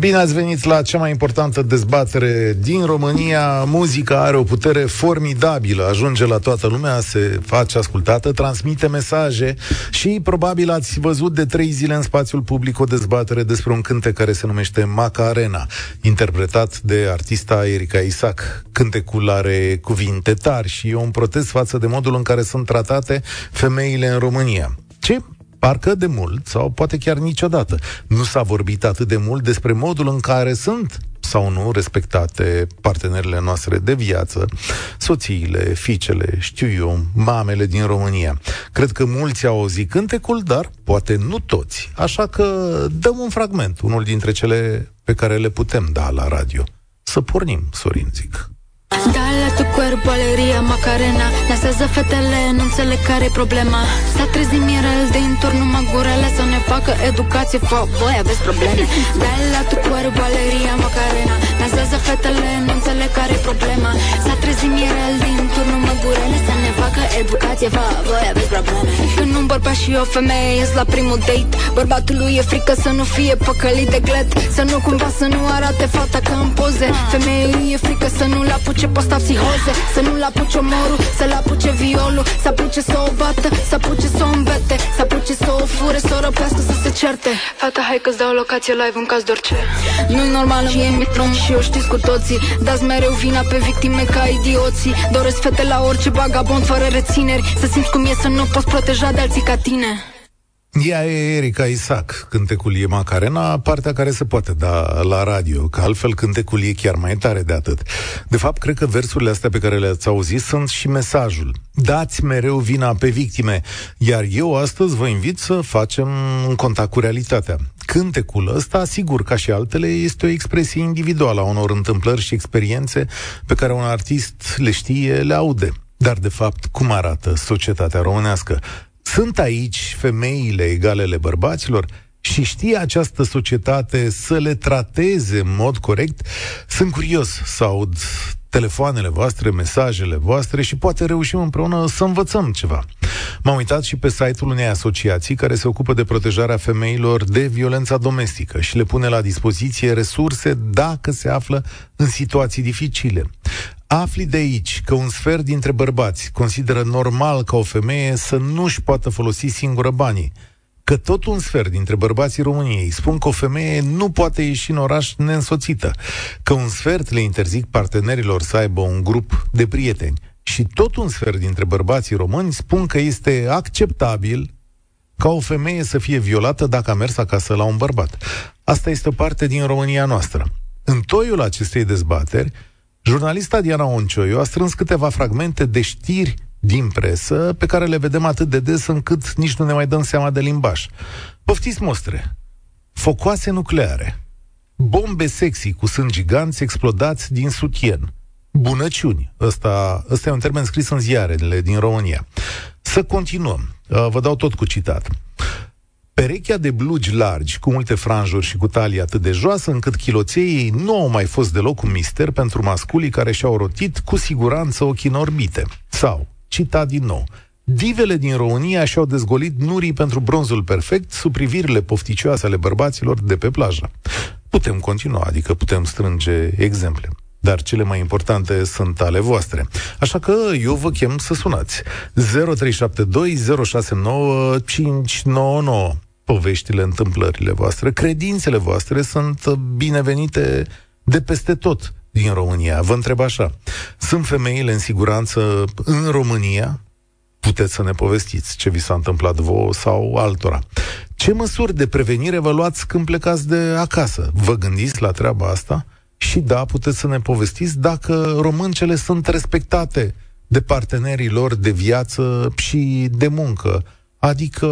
Bine ați venit la cea mai importantă dezbatere din România. Muzica are o putere formidabilă, ajunge la toată lumea, se face ascultată, transmite mesaje și probabil ați văzut de trei zile în spațiul public o dezbatere despre un cântec care se numește Macarena, interpretat de artista Erika Isaac. Cântecul are cuvinte tari și e un protest față de modul în care sunt tratate femeile în România. Ce Parcă de mult, sau poate chiar niciodată, nu s-a vorbit atât de mult despre modul în care sunt sau nu respectate partenerile noastre de viață, soțiile, fiicele, știu eu, mamele din România. Cred că mulți au auzit cântecul, dar poate nu toți. Așa că dăm un fragment, unul dintre cele pe care le putem da la radio. Să pornim, Sorin, zic. Dale tu cuerpo alegría Macarena. Nasează fetele, nu înțeleg care e problema. S-a trezit Mirel din turn, numai gurele Să ne facă educație, fă, voi aveți probleme. Dale tu cuerpo alegría Macarena. Nasează fetele, nu înțeleg care e problema. S-a trezit Mirel din turn, numai gurele Să ne facă educație, fă, voi aveți probleme. Când un bărbat și o femeie ies la primul date Bărbatului e frică să nu fie păcălit de glet Să nu cumva să nu arate fata ca în poze. Femeii e frică să nu-l apuce apuce posta psihoze Să nu-l apuce omorul, să-l apuce violul Să apuce să o bată, să apuce să o îmbete Să apuce să o fure, să o răpească, să se certe. Fata, hai că-ți dau locație live în caz de orice. Nu-i normal, și e mitron și eu știți cu toții. Dați mereu vina pe victime ca idioții. Doresc fete la orice bagabond fără rețineri. Să simți cum e să nu poți proteja de alții ca tine ea e Erika Isaac, cântecul e Macarena, partea care se poate da la radio, că altfel cântecul e chiar mai tare de atât. De fapt, cred că versurile astea pe care le-ați auzit sunt și mesajul. Dați mereu vina pe victime, iar eu astăzi vă invit să facem un contact cu realitatea. Cântecul ăsta, sigur, ca și altele, este o expresie individuală a unor întâmplări și experiențe pe care un artist le știe, le aude. Dar, de fapt, cum arată societatea românească? Sunt aici femeile egalele bărbaților? Și știe această societate să le trateze în mod corect? Sunt curios să aud telefoanele voastre, mesajele voastre și poate reușim împreună să învățăm ceva. M-am uitat și pe site-ul unei asociații care se ocupă de protejarea femeilor de violența domestică și le pune la dispoziție resurse dacă se află în situații dificile. Afli de aici că un sfert dintre bărbați consideră normal ca o femeie să nu-și poată folosi singură banii, că tot un sfert dintre bărbații României spun că o femeie nu poate ieși în oraș neînsoțită, că un sfert le interzic partenerilor să aibă un grup de prieteni și tot un sfert dintre bărbații români spun că este acceptabil ca o femeie să fie violată dacă a mers acasă la un bărbat. Asta este o parte din România noastră. În toiul acestei dezbateri, Jurnalista Diana Oncioiu a strâns câteva fragmente de știri din presă pe care le vedem atât de des încât nici nu ne mai dăm seama de limbaj. Poftiți mostre. Focoase nucleare. Bombe sexy cu sân giganți explodați din sutien. Bunăciuni. Ăsta, ăsta e un termen scris în ziarele din România. Să continuăm. Uh, vă dau tot cu citat. Perechea de blugi largi, cu multe franjuri și cu talie atât de joasă, încât chiloței nu au mai fost deloc un mister pentru masculii care și-au rotit cu siguranță ochii în orbite. Sau, citat din nou, Divele din România și-au dezgolit nurii pentru bronzul perfect sub privirile pofticioase ale bărbaților de pe plajă. Putem continua, adică putem strânge exemple. Dar cele mai importante sunt ale voastre. Așa că eu vă chem să sunați. 0372069599 poveștile, întâmplările voastre, credințele voastre sunt binevenite de peste tot din România. Vă întreb așa, sunt femeile în siguranță în România? Puteți să ne povestiți ce vi s-a întâmplat vouă sau altora. Ce măsuri de prevenire vă luați când plecați de acasă? Vă gândiți la treaba asta? Și da, puteți să ne povestiți dacă româncele sunt respectate de partenerii lor de viață și de muncă Adică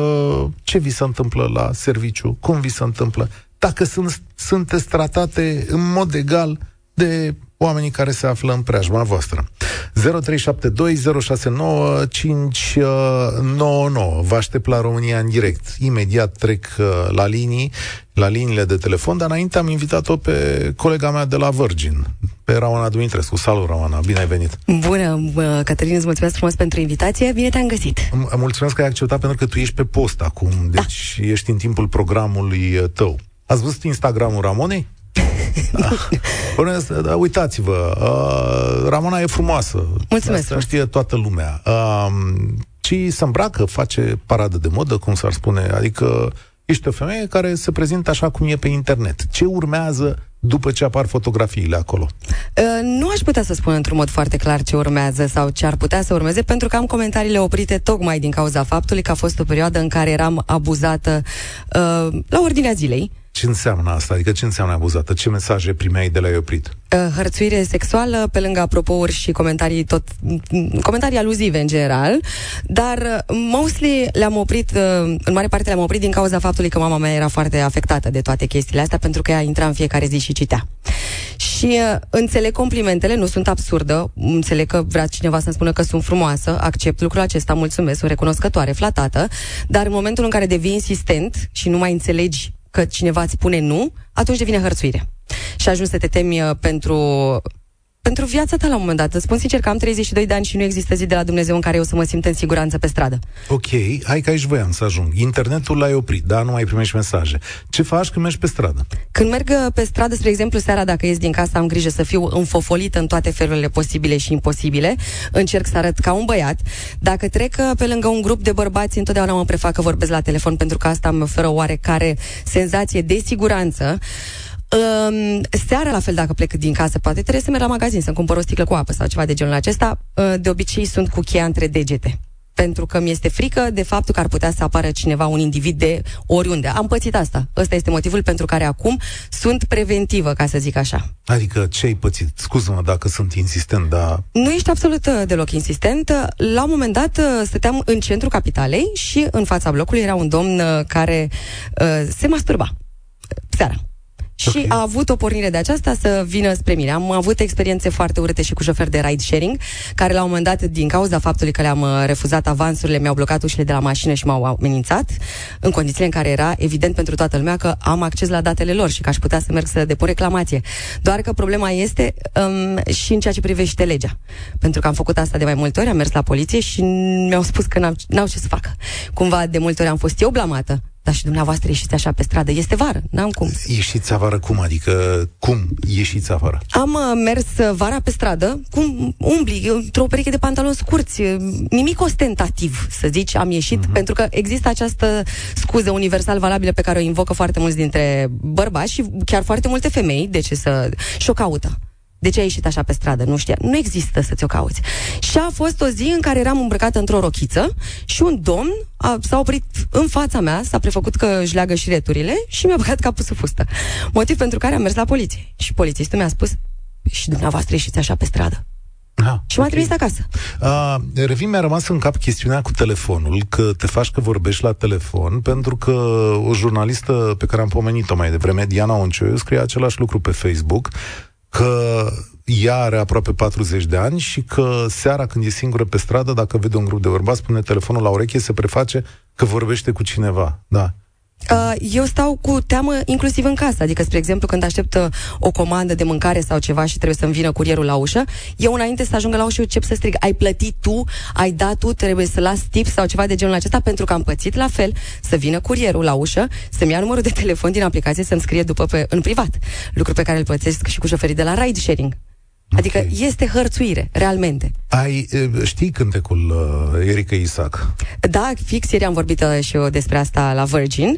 ce vi se întâmplă la serviciu, cum vi se întâmplă, dacă sunt, sunteți tratate în mod egal de oamenii care se află în preajma voastră. 0372069599 Vă aștept la România în direct. Imediat trec uh, la linii, la liniile de telefon, dar înainte am invitat-o pe colega mea de la Virgin, pe Ramona Dumitrescu. Salut, Ramona, bine ai venit! Bună, Cătălin, îți mulțumesc frumos pentru invitație, bine te-am găsit! Mulțumesc că ai acceptat pentru că tu ești pe post acum, da. deci da. ești în timpul programului uh, tău. Ați văzut Instagramul Ramonei? Da. da, uitați-vă, uh, Ramona e frumoasă. Mulțumesc. Asta știe toată lumea. Uh, și se îmbracă, face paradă de modă, cum s-ar spune, adică ești o femeie care se prezintă așa cum e pe internet. Ce urmează după ce apar fotografiile acolo? Uh, nu aș putea să spun într-un mod foarte clar ce urmează sau ce ar putea să urmeze, pentru că am comentariile oprite tocmai din cauza faptului că a fost o perioadă în care eram abuzată uh, la ordinea zilei. Ce înseamnă asta? Adică ce înseamnă abuzată? Ce mesaje primeai de la oprit? Uh, hărțuire sexuală, pe lângă apropouri și comentarii tot comentarii aluzive în general, dar uh, mostly le-am oprit, uh, în mare parte le-am oprit din cauza faptului că mama mea era foarte afectată de toate chestiile astea, pentru că ea intra în fiecare zi și citea. Și uh, înțeleg complimentele, nu sunt absurdă, înțeleg că vrea cineva să-mi spună că sunt frumoasă, accept lucrul acesta, mulțumesc, sunt recunoscătoare, flatată, dar în momentul în care devii insistent și nu mai înțelegi că cineva îți spune nu, atunci devine hărțuire. Și ajungi să te temi uh, pentru pentru viața ta la un moment dat. Îți spun sincer că am 32 de ani și nu există zi de la Dumnezeu în care eu să mă simt în siguranță pe stradă. Ok, hai că aici voiam să ajung. Internetul l-ai oprit, da? Nu mai primești mesaje. Ce faci când mergi pe stradă? Când merg uh, pe stradă, spre exemplu, seara, dacă ies din casă, am grijă să fiu înfofolită în toate felurile posibile și imposibile. Încerc să arăt ca un băiat. Dacă trec uh, pe lângă un grup de bărbați, întotdeauna mă prefac că vorbesc la telefon pentru că asta îmi oferă oarecare senzație de siguranță. Um, seara, la fel, dacă plec din casă, poate trebuie să merg la magazin să-mi cumpăr o sticlă cu apă sau ceva de genul acesta. Uh, de obicei sunt cu cheia între degete pentru că mi este frică de faptul că ar putea să apară cineva, un individ de oriunde. Am pățit asta. Ăsta este motivul pentru care acum sunt preventivă, ca să zic așa. Adică ce ai pățit? Scuză-mă dacă sunt insistent, dar... Nu ești absolut uh, deloc insistent. La un moment dat uh, stăteam în centrul capitalei și în fața blocului era un domn care uh, se masturba seara. Okay. Și a avut o pornire de aceasta să vină spre mine. Am avut experiențe foarte urâte și cu șoferi de ride sharing, care la un moment dat, din cauza faptului că le-am uh, refuzat avansurile, mi-au blocat ușile de la mașină și m-au amenințat, în condițiile în care era evident pentru toată lumea că am acces la datele lor și că aș putea să merg să depun reclamație. Doar că problema este um, și în ceea ce privește legea. Pentru că am făcut asta de mai multe ori, am mers la poliție și mi-au spus că n-au, n-au ce să facă. Cumva de multe ori am fost eu blamată dar și dumneavoastră ieșiți așa pe stradă. Este vară, n-am cum. Ieșiți afară cum? Adică cum ieșiți afară? Am uh, mers uh, vara pe stradă, cum umbli, într-o pereche de pantaloni scurți, uh, nimic ostentativ, să zici, am ieșit, uh-huh. pentru că există această scuză universal valabilă pe care o invocă foarte mulți dintre bărbați și chiar foarte multe femei, de ce să... și o caută. De ce ai ieșit așa pe stradă? Nu știa. Nu există să ți-o cauți. Și a fost o zi în care eram îmbrăcată într-o rochiță și un domn a, s-a oprit în fața mea, s-a prefăcut că își leagă șireturile și mi-a băgat capul sub fustă. Motiv pentru care am mers la poliție. Și polițistul mi-a spus, și dumneavoastră ieșiți așa pe stradă. Ah, și m-a trimis acasă. Uh, revin, mi-a rămas în cap chestiunea cu telefonul, că te faci că vorbești la telefon, pentru că o jurnalistă pe care am pomenit-o mai devreme, Diana Oncioiu, scrie același lucru pe Facebook, că ea are aproape 40 de ani și că seara când e singură pe stradă, dacă vede un grup de bărbați, pune telefonul la ureche, se preface că vorbește cu cineva. Da. Uh, eu stau cu teamă inclusiv în casă, adică, spre exemplu, când aștept uh, o comandă de mâncare sau ceva și trebuie să-mi vină curierul la ușă, eu înainte să ajungă la ușă, eu încep să strig, ai plătit tu, ai dat tu, trebuie să las tip sau ceva de genul acesta, pentru că am pățit la fel să vină curierul la ușă, să-mi ia numărul de telefon din aplicație, să-mi scrie după pe, în privat, lucru pe care îl plătesc și cu șoferii de la ride sharing. Adică okay. este hărțuire, realmente. Ai, știi cântecul uh, Erica Isaac? Da, fix ieri am vorbit uh, și eu despre asta la Virgin.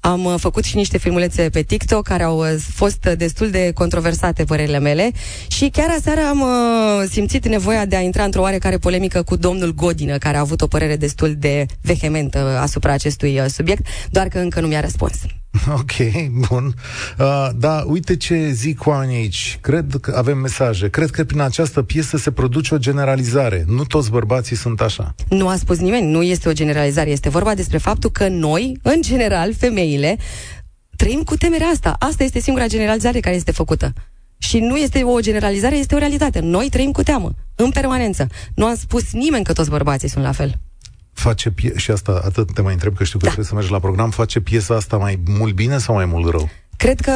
Am uh, făcut și niște filmulețe pe TikTok care au uh, fost destul de controversate, părerile mele. Și chiar aseară am uh, simțit nevoia de a intra într-o oarecare polemică cu domnul Godină, care a avut o părere destul de vehementă asupra acestui uh, subiect, doar că încă nu mi-a răspuns. Ok, bun. Uh, da, uite ce zic oamenii aici. Cred că avem mesaje. Cred că prin această piesă se produce o generalizare. Nu toți bărbații sunt așa. Nu a spus nimeni, nu este o generalizare. Este vorba despre faptul că noi, în general, femeile, trăim cu temerea asta. Asta este singura generalizare care este făcută. Și nu este o generalizare, este o realitate. Noi trăim cu teamă, în permanență. Nu a spus nimeni că toți bărbații sunt la fel face pie- și asta atât te mai întreb că știu că da. trebuie să mergi la program, face piesa asta mai mult bine sau mai mult rău? Cred că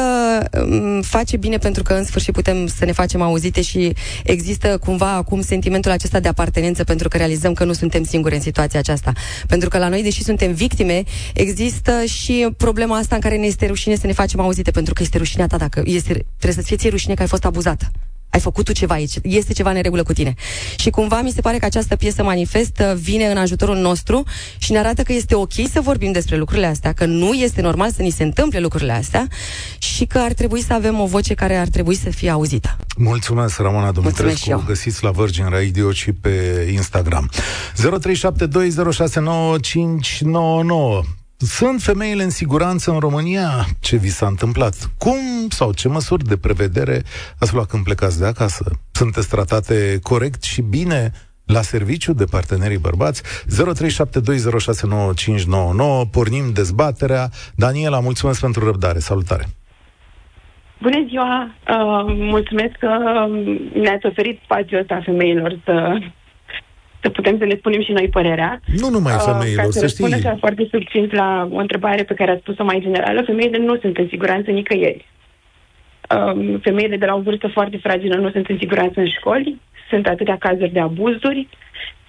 um, face bine pentru că în sfârșit putem să ne facem auzite și există cumva acum sentimentul acesta de apartenență pentru că realizăm că nu suntem singuri în situația aceasta. Pentru că la noi, deși suntem victime, există și problema asta în care ne este rușine să ne facem auzite pentru că este rușinea ta dacă este, trebuie să-ți fie ție rușine că ai fost abuzată ai făcut tu ceva aici, este ceva în regulă cu tine. Și cumva mi se pare că această piesă manifestă vine în ajutorul nostru și ne arată că este ok să vorbim despre lucrurile astea, că nu este normal să ni se întâmple lucrurile astea și că ar trebui să avem o voce care ar trebui să fie auzită. Mulțumesc, Ramona Dumitrescu. Găsiți la Virgin Radio și pe Instagram. 0372069599 sunt femeile în siguranță în România? Ce vi s-a întâmplat? Cum sau ce măsuri de prevedere ați luat când plecați de acasă? Sunteți tratate corect și bine la serviciu de partenerii bărbați 0372069599 Pornim dezbaterea Daniela, mulțumesc pentru răbdare, salutare Bună ziua! Uh, mulțumesc că ne-ați oferit spațiul ăsta femeilor să să putem să ne spunem și noi părerea. Nu numai uh, femeilor, uh, să, să știi. Ca să foarte succint la o întrebare pe care a spus-o mai generală, femeile nu sunt în siguranță nicăieri. Um, femeile de la o vârstă foarte fragilă nu sunt în siguranță în școli, sunt atâtea cazuri de abuzuri,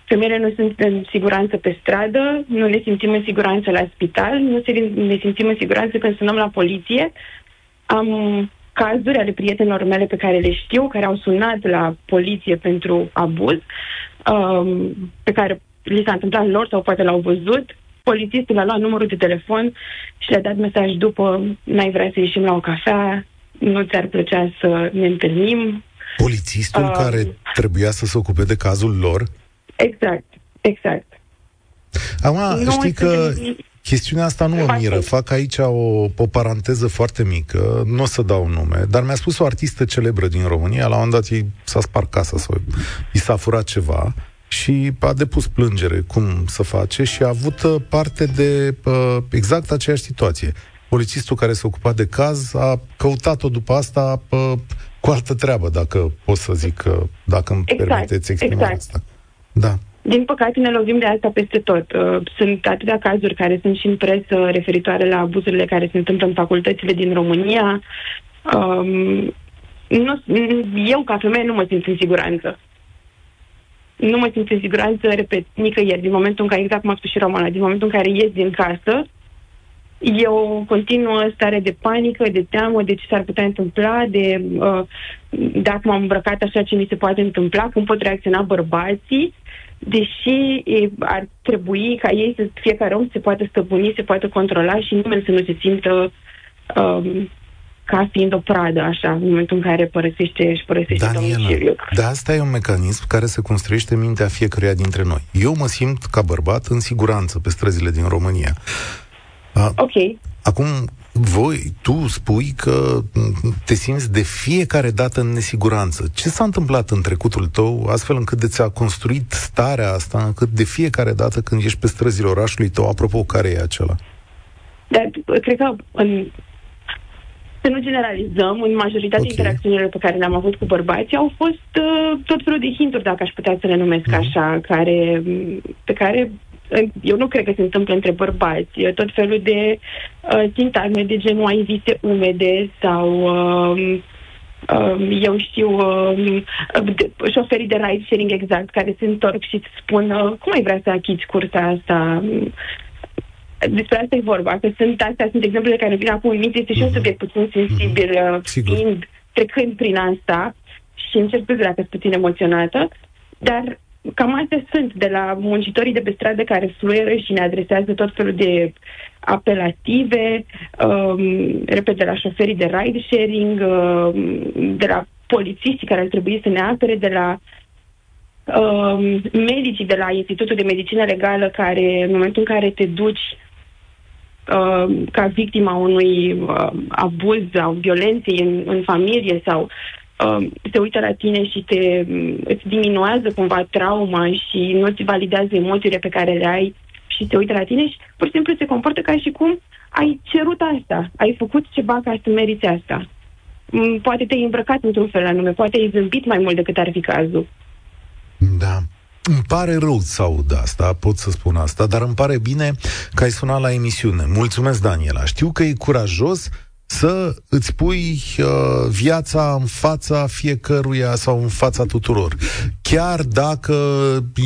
femeile nu sunt în siguranță pe stradă, nu ne simțim în siguranță la spital, nu ne simțim în siguranță când sunăm la poliție. Am cazuri ale prietenilor mele pe care le știu, care au sunat la poliție pentru abuz um, pe care li s-a întâmplat lor sau poate l-au văzut, polițistul a luat numărul de telefon și le-a dat mesaj după, n-ai vrea să ieșim la o cafea, nu ți-ar plăcea să ne întâlnim. Polițistul uh, care trebuia să se ocupe de cazul lor? Exact, exact. Acum, nu știi că chestiunea asta nu mă miră. Fac aici o, o paranteză foarte mică, nu o să dau nume, dar mi-a spus o artistă celebră din România, la un dat i s-a spart casa sau i s-a furat ceva și a depus plângere cum să face și a avut uh, parte de uh, exact aceeași situație. Polițistul care s-a ocupat de caz a căutat-o după asta uh, cu altă treabă, dacă pot să zic, uh, dacă îmi exact, permiteți exprimarea exact. asta. Da. Din păcate ne lovim de asta peste tot. Uh, sunt atâtea cazuri care sunt și în presă referitoare la abuzurile care se întâmplă în facultățile din România. Um, nu, eu, ca femeie, nu mă simt în siguranță. Nu mă simt în siguranță, repet, nicăieri. Din momentul în care, exact cum a spus și Romana, din momentul în care ies din casă, eu continuă stare de panică, de teamă, de ce s-ar putea întâmpla, de uh, dacă m-am îmbrăcat așa ce mi se poate întâmpla, cum pot reacționa bărbații deși e, ar trebui ca ei să fiecare om se poată stăpâni, se poată controla și nimeni să nu se simtă um, ca fiind o pradă, așa, în momentul în care părăsește și părăsește Daniela, domiciliul. Da, asta e un mecanism care se construiește în mintea fiecăruia dintre noi. Eu mă simt ca bărbat în siguranță pe străzile din România. Ok. Acum, voi, tu spui că te simți de fiecare dată în nesiguranță. Ce s-a întâmplat în trecutul tău, astfel încât de ți-a construit starea asta, încât de fiecare dată când ești pe străzile orașului tău, apropo, care e acela? Dar, cred că în, să nu generalizăm, în majoritatea okay. interacțiunilor pe care le-am avut cu bărbații au fost uh, tot felul de hinturi, dacă aș putea să le numesc mm-hmm. așa, care, pe care eu nu cred că se întâmplă între bărbați, tot felul de uh, sintagme de genul ai vise umede sau uh, uh, eu știu uh, de, șoferii de ride sharing exact care se întorc și îți spun uh, cum ai vrea să achizi cursa asta? Despre asta e vorba, că sunt astea, sunt exemple care vin acum în minte, este și un mhm. subiect puțin sensibil, uh, fiind, trecând prin asta și încerc să dacă sunt puțin emoționată, dar cam astea sunt, de la muncitorii de pe stradă care fluieră și ne adresează tot felul de apelative, um, repet, de la șoferii de ride sharing, um, de la polițiștii care ar trebui să ne apere, de la um, medicii de la Institutul de Medicină Legală care, în momentul în care te duci uh, ca victima unui uh, abuz sau violenței în, în familie sau uh, se uită la tine și te, um, îți diminuează cumva trauma și nu îți validează emoțiile pe care le ai și se uită la tine și pur și simplu se comportă ca și cum ai cerut asta, ai făcut ceva ca să meriți asta. Mm, poate te-ai îmbrăcat într-un fel anume, poate ai zâmbit mai mult decât ar fi cazul. Da. Îmi pare rău să aud asta, pot să spun asta, dar îmi pare bine că ai sunat la emisiune. Mulțumesc, Daniela. Știu că e curajos să îți pui uh, viața în fața fiecăruia sau în fața tuturor. Chiar dacă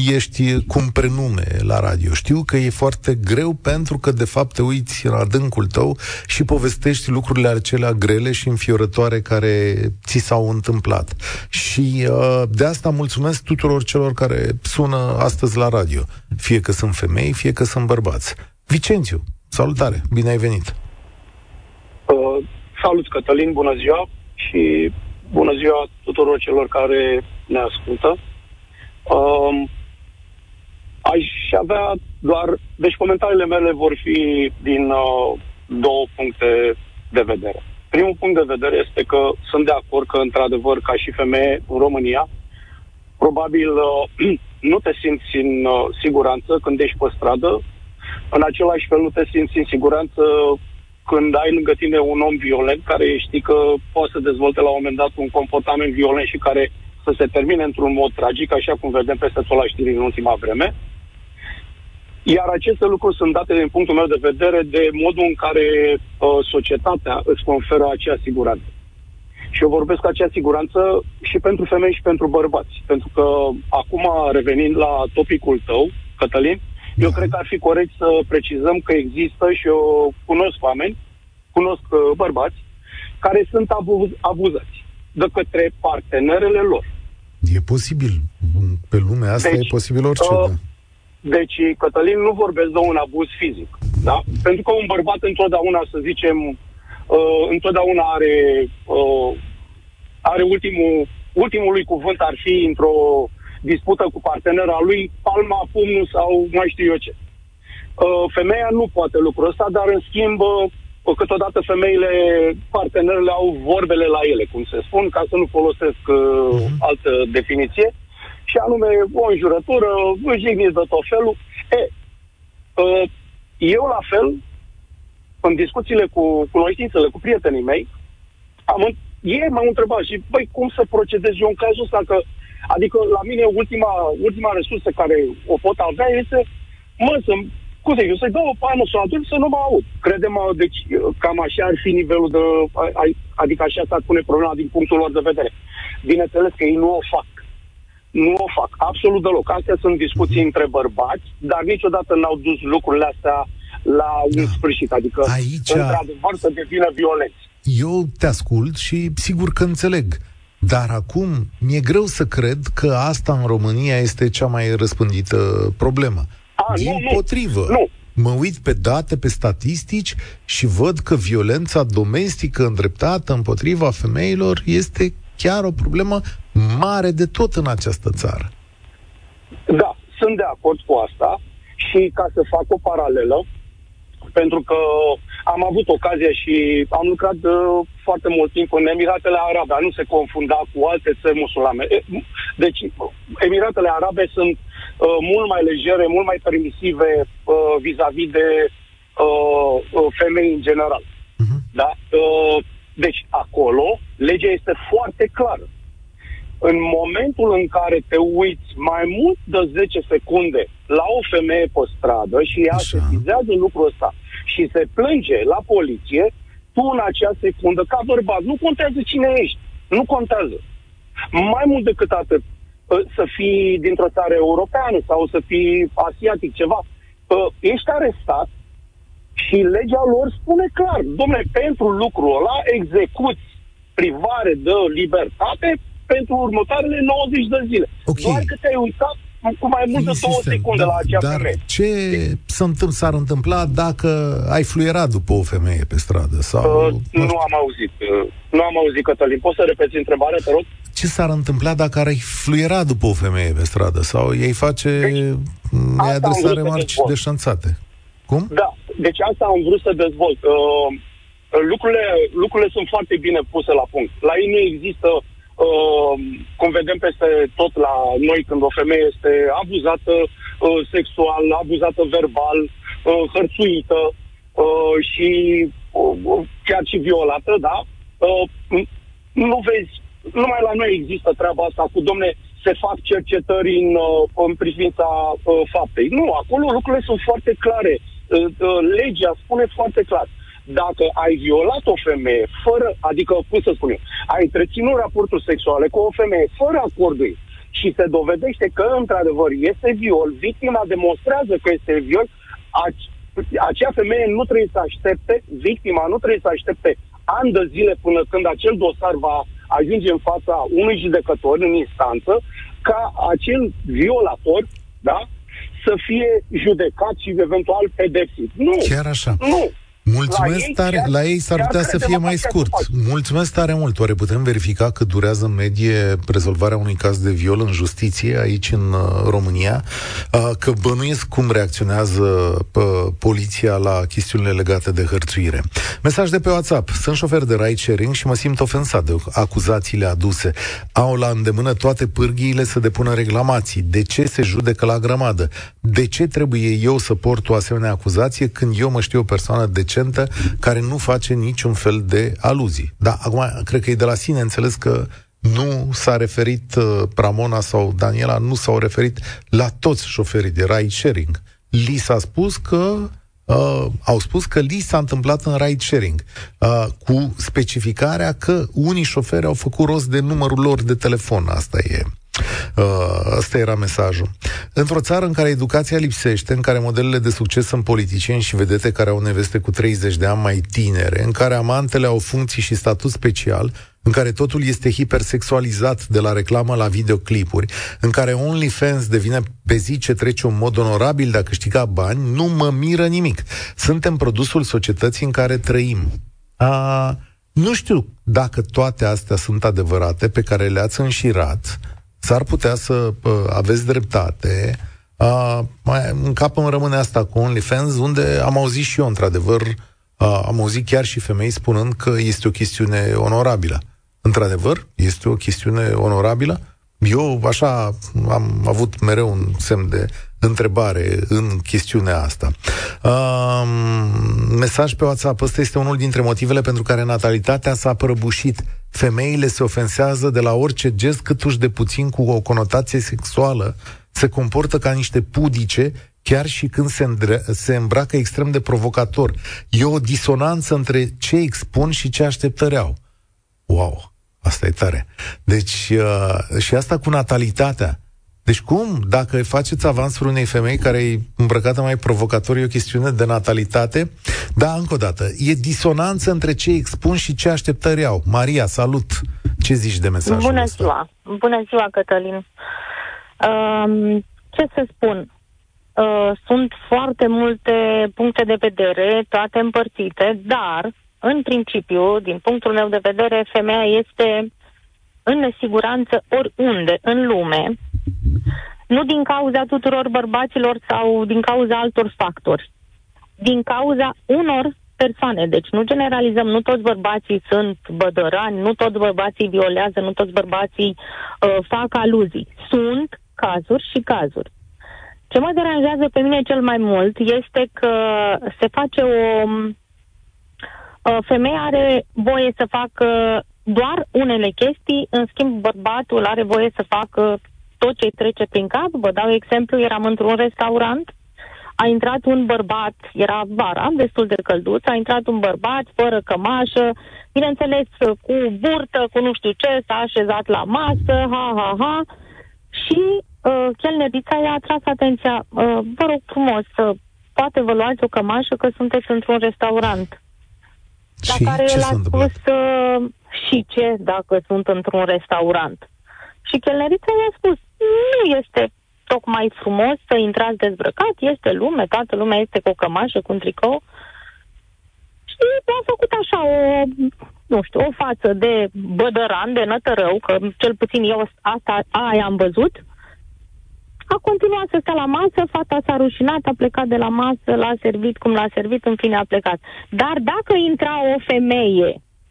ești cum prenume la radio. Știu că e foarte greu pentru că de fapt te uiți în adâncul tău și povestești lucrurile acelea grele și înfiorătoare care ți s-au întâmplat. Și uh, de asta mulțumesc tuturor celor care sună astăzi la radio. Fie că sunt femei, fie că sunt bărbați. Vicențiu, salutare, bine ai venit! Uh, salut, Cătălin, bună ziua și bună ziua tuturor celor care ne ascultă. Uh, aș avea doar... Deci comentariile mele vor fi din uh, două puncte de vedere. Primul punct de vedere este că sunt de acord că, într-adevăr, ca și femeie în România, probabil uh, nu te simți în uh, siguranță când ești pe stradă, în același fel nu te simți în siguranță când ai lângă tine un om violent care știi că poate să dezvolte la un moment dat un comportament violent și care să se termine într-un mod tragic, așa cum vedem peste tot la știri în ultima vreme. Iar aceste lucruri sunt date din punctul meu de vedere de modul în care uh, societatea îți conferă acea siguranță. Și eu vorbesc acea siguranță și pentru femei și pentru bărbați. Pentru că acum, revenind la topicul tău, Cătălin, eu cred că ar fi corect să precizăm că există și eu cunosc oameni, cunosc uh, bărbați, care sunt abuz, abuzați de către partenerele lor. E posibil. Pe lumea asta deci, e posibil orice. Uh, da. Deci, Cătălin, nu vorbesc de un abuz fizic. Da? Pentru că un bărbat întotdeauna, să zicem, uh, întotdeauna are, uh, are ultimul, ultimul lui cuvânt ar fi într-o dispută cu partenera lui, palma, pumnul sau mai știu eu ce. Uh, femeia nu poate lucrul ăsta, dar în schimb uh, câteodată femeile, partenerele au vorbele la ele, cum se spun, ca să nu folosesc uh, uh-huh. altă definiție, și anume o înjurătură, jigniți de tot felul. E, uh, eu la fel, în discuțiile cu cunoștințele, cu prietenii mei, am, ei m-au întrebat și, băi, cum să procedez eu în cazul ăsta, că Adică la mine ultima, ultima resursă care o pot avea este, mă, să cum să eu să-i dau o palmă sau atunci să nu mă aud. Credem, deci cam așa ar fi nivelul de, adică așa s-ar pune problema din punctul lor de vedere. Bineînțeles că ei nu o fac. Nu o fac, absolut deloc. Astea sunt discuții între bărbați, dar niciodată n-au dus lucrurile astea la un da. sfârșit. Adică, Aici... într-adevăr, să devină violenți. Eu te ascult și sigur că înțeleg. Dar acum mi-e greu să cred că asta în România este cea mai răspândită problemă. A, Din nu, potrivă. Nu. Mă uit pe date, pe statistici și văd că violența domestică îndreptată împotriva femeilor este chiar o problemă mare de tot în această țară. Da, sunt de acord cu asta și ca să fac o paralelă, pentru că am avut ocazia și am lucrat de foarte mult timp în Emiratele Arabe, nu se confunda cu alte țări musulmane. Deci, Emiratele Arabe sunt uh, mult mai legere, mult mai permisive uh, vis-a-vis de uh, uh, femei în general. Uh-huh. Da? Uh, deci, acolo, legea este foarte clară. În momentul în care te uiți mai mult de 10 secunde la o femeie pe stradă și ea se sesizează lucrul ăsta și se plânge la poliție, tu în acea secundă, ca bărbat, nu contează cine ești. Nu contează. Mai mult decât atât, ă, să fii dintr-o țară europeană sau să fii asiatic, ceva, ă, ești arestat și legea lor spune clar, domnule, pentru lucrul ăla execuți privare de libertate pentru următoarele 90 de zile. Okay. Doar că te-ai uitat cu mai mult de două secunde da, la acea dar femeie. ce s s-ar întâmpla dacă ai fluierat după o femeie pe stradă? Sau, uh, nu, nu am auzit. Uh, nu am auzit, Cătălin. Poți să repeți întrebarea, te rog? Ce s-ar întâmpla dacă ai fluiera după o femeie pe stradă? Sau ei face... Deci, ne adresa remarci deșanțate? Cum? Da. Deci asta am vrut să dezvolt. Uh, lucrurile, lucrurile sunt foarte bine puse la punct. La ei nu există Uh, cum vedem peste tot la noi când o femeie este abuzată uh, sexual, abuzată verbal, uh, hărțuită uh, și uh, chiar și violată, da? Uh, nu vezi, numai la noi există treaba asta cu, domne, se fac cercetări în, uh, în privința uh, faptei. Nu, acolo lucrurile sunt foarte clare. Uh, uh, legea spune foarte clar. Dacă ai violat o femeie fără, adică, cum să spun eu, ai întreținut raportul sexuale cu o femeie fără acordul și se dovedește că, într-adevăr, este viol, victima demonstrează că este viol, acea femeie nu trebuie să aștepte, victima nu trebuie să aștepte ani de zile până când acel dosar va ajunge în fața unui judecător în instanță, ca acel violator, da, să fie judecat și eventual pedepsit. Nu. Chiar așa. Nu. Mulțumesc la tare. Ei, la ei s-ar putea să fie mai scurt. Mulțumesc tare mult. Oare putem verifica cât durează în medie rezolvarea unui caz de viol în justiție aici în uh, România? Uh, că bănuiesc cum reacționează uh, poliția la chestiunile legate de hărțuire. Mesaj de pe WhatsApp. Sunt șofer de ride sharing și mă simt ofensat de acuzațiile aduse. Au la îndemână toate pârghiile să depună reclamații. De ce se judecă la grămadă? De ce trebuie eu să port o asemenea acuzație când eu mă știu o persoană de ce decentă care nu face niciun fel de aluzii. Da, acum, cred că e de la sine înțeles că nu s-a referit uh, Ramona sau Daniela, nu s-au referit la toți șoferii de ride sharing. Li s-a spus că uh, au spus că li s-a întâmplat în ride sharing, uh, cu specificarea că unii șoferi au făcut rost de numărul lor de telefon. Asta e Uh, ăsta era mesajul. Într-o țară în care educația lipsește, în care modelele de succes sunt politicieni și vedete care au neveste cu 30 de ani mai tinere, în care amantele au funcții și statut special, în care totul este hipersexualizat de la reclamă la videoclipuri, în care OnlyFans devine pe zi ce trece un mod onorabil de a câștiga bani, nu mă miră nimic. Suntem produsul societății în care trăim. A, nu știu dacă toate astea sunt adevărate pe care le-ați înșirat, s-ar putea să uh, aveți dreptate. Uh, mai, în cap îmi rămâne asta cu OnlyFans, unde am auzit și eu, într-adevăr, uh, am auzit chiar și femei spunând că este o chestiune onorabilă. Într-adevăr, este o chestiune onorabilă? Eu, așa, am avut mereu un semn de întrebare în chestiunea asta. Uh, mesaj pe WhatsApp. Ăsta este unul dintre motivele pentru care natalitatea s-a prăbușit. Femeile se ofensează de la orice gest câtuși de puțin cu o conotație sexuală. Se comportă ca niște pudice chiar și când se, îndre- se îmbracă extrem de provocator. E o disonanță între ce expun și ce așteptări au. Wow, asta e tare. Deci, uh, și asta cu natalitatea. Deci cum, dacă faceți avansuri unei femei care e îmbrăcată mai provocator, e o chestiune de natalitate? Da, încă o dată, e disonanță între ce expun și ce așteptări au. Maria, salut! Ce zici de mesajul Bună ăsta? ziua! Bună ziua, Cătălin! Um, ce să spun? Uh, sunt foarte multe puncte de vedere, toate împărțite, dar, în principiu, din punctul meu de vedere, femeia este în nesiguranță oriunde în lume, nu din cauza tuturor bărbaților sau din cauza altor factori. Din cauza unor persoane. Deci nu generalizăm, nu toți bărbații sunt bădărani, nu toți bărbații violează, nu toți bărbații uh, fac aluzii. Sunt cazuri și cazuri. Ce mă deranjează pe mine cel mai mult este că se face o... Uh, femeia are voie să facă doar unele chestii, în schimb bărbatul are voie să facă tot ce trece prin cap. Vă dau exemplu, eram într-un restaurant, a intrat un bărbat, era vara, destul de călduț, a intrat un bărbat fără cămașă, bineînțeles cu burtă, cu nu știu ce, s-a așezat la masă, ha, ha, ha, și uh, chelnerița i-a atras atenția, uh, vă rog frumos, uh, poate vă luați o cămașă că sunteți într-un restaurant. La și care el a spus uh, și ce dacă sunt într-un restaurant. Și chelnerița i-a spus, nu este tocmai frumos să intrați dezbrăcat, este lume, toată lumea este cu o cămașă, cu un tricou. Și a făcut așa o, nu știu, o față de bădăran, de nătărău, că cel puțin eu asta aia am văzut. A continuat să stea la masă, fata s-a rușinat, a plecat de la masă, l-a servit cum l-a servit, în fine a plecat. Dar dacă intra o femeie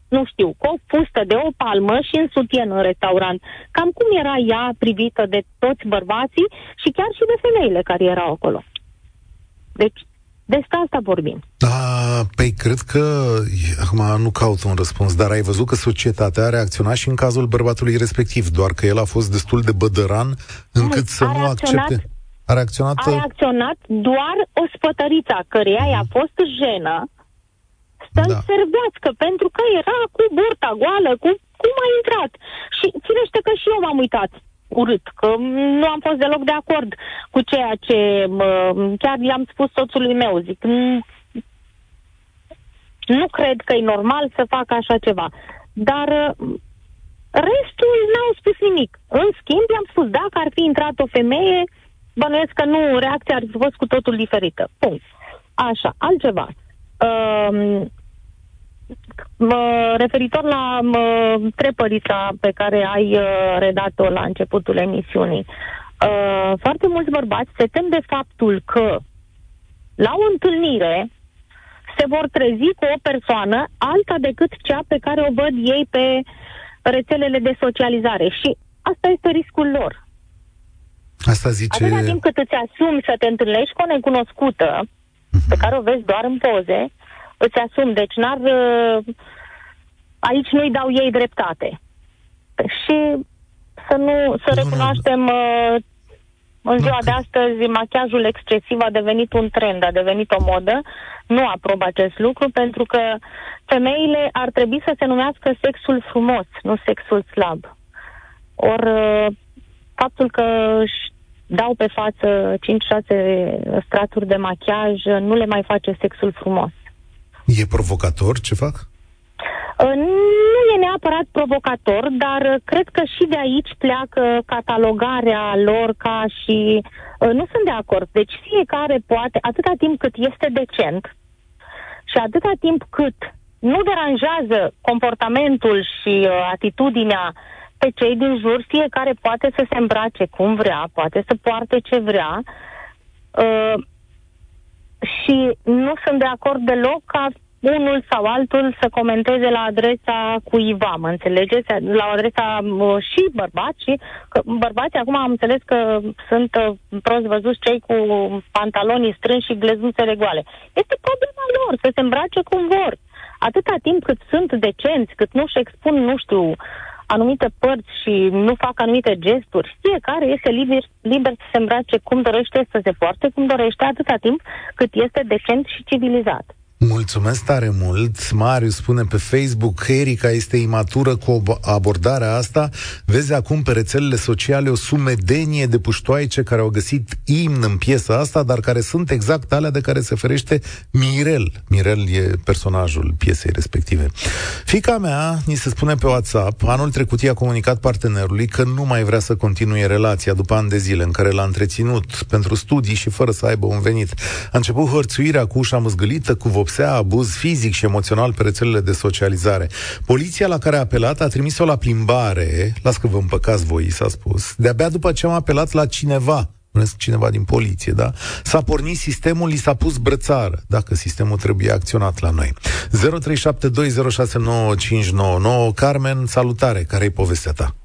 nu știu, cu o fustă de o palmă și în sutien în restaurant. Cam cum era ea privită de toți bărbații și chiar și de femeile care erau acolo. Deci, despre asta vorbim. Da, păi cred că, acum nu caut un răspuns, dar ai văzut că societatea a reacționat și în cazul bărbatului respectiv, doar că el a fost destul de bădăran încât nu, să nu accepte. A reacționat? A reacționat doar o spătăriță, căreia uh-huh. i-a fost jenă să-l da. servească, pentru că era cu burta goală, cu cum a intrat. Și firește că și eu m-am uitat urât, că nu am fost deloc de acord cu ceea ce mă, chiar i-am spus soțului meu, zic, nu cred că e normal să facă așa ceva. Dar restul n-au spus nimic. În schimb, i-am spus, dacă ar fi intrat o femeie, bănuiesc că nu, reacția ar fi fost cu totul diferită. Punct. Așa, altceva. Uh, referitor la trepărița pe care ai uh, redat-o la începutul emisiunii, uh, foarte mulți bărbați se tem de faptul că la o întâlnire se vor trezi cu o persoană alta decât cea pe care o văd ei pe rețelele de socializare. Și asta este riscul lor. Asta zice... Atâta timp cât îți asumi să te întâlnești cu o necunoscută, uh-huh. pe care o vezi doar în poze, îți asumi. Deci n-ar... Uh, aici nu-i dau ei dreptate. Și să nu... să nu, recunoaștem uh, în ziua de astăzi, machiajul excesiv a devenit un trend, a devenit o modă. Nu aprob acest lucru pentru că femeile ar trebui să se numească sexul frumos, nu sexul slab. Or, uh, faptul că își dau pe față 5-6 straturi de machiaj nu le mai face sexul frumos. E provocator ce fac? Uh, nu e neapărat provocator, dar uh, cred că și de aici pleacă catalogarea lor ca și... Uh, nu sunt de acord. Deci fiecare poate, atâta timp cât este decent și atâta timp cât nu deranjează comportamentul și atitudinea pe cei din jur, fiecare poate să se îmbrace cum vrea, poate să poarte ce vrea. Și nu sunt de acord deloc ca unul sau altul să comenteze la adresa cuiva, mă înțelegeți? La adresa uh, și bărbați, că bărbații acum am înțeles că sunt uh, prost văzuți cei cu pantalonii strânși și glezuțele goale. Este problema lor, să se îmbrace cum vor. Atâta timp cât sunt decenți, cât nu-și expun, nu știu, anumite părți și nu fac anumite gesturi, fiecare este liber, liber să se îmbrace cum dorește, să se poarte cum dorește, atâta timp cât este decent și civilizat. Mulțumesc tare mult. Marius spune pe Facebook că Erika este imatură cu abordarea asta. Vezi acum pe rețelele sociale o sumedenie de puștoaice care au găsit imn în piesa asta, dar care sunt exact alea de care se ferește Mirel. Mirel e personajul piesei respective. Fica mea, ni se spune pe WhatsApp, anul trecut i-a comunicat partenerului că nu mai vrea să continue relația după ani de zile în care l-a întreținut pentru studii și fără să aibă un venit. A început hărțuirea cu ușa măzgălită, cu vopsea, abuz fizic și emoțional pe rețelele de socializare. Poliția la care a apelat a trimis-o la plimbare, las că vă împăcați voi, s-a spus, de-abia după ce am apelat la cineva, cineva din poliție, da? S-a pornit sistemul, li s-a pus brățară, dacă sistemul trebuie acționat la noi. 0372069599 Carmen, salutare, care e povestea ta?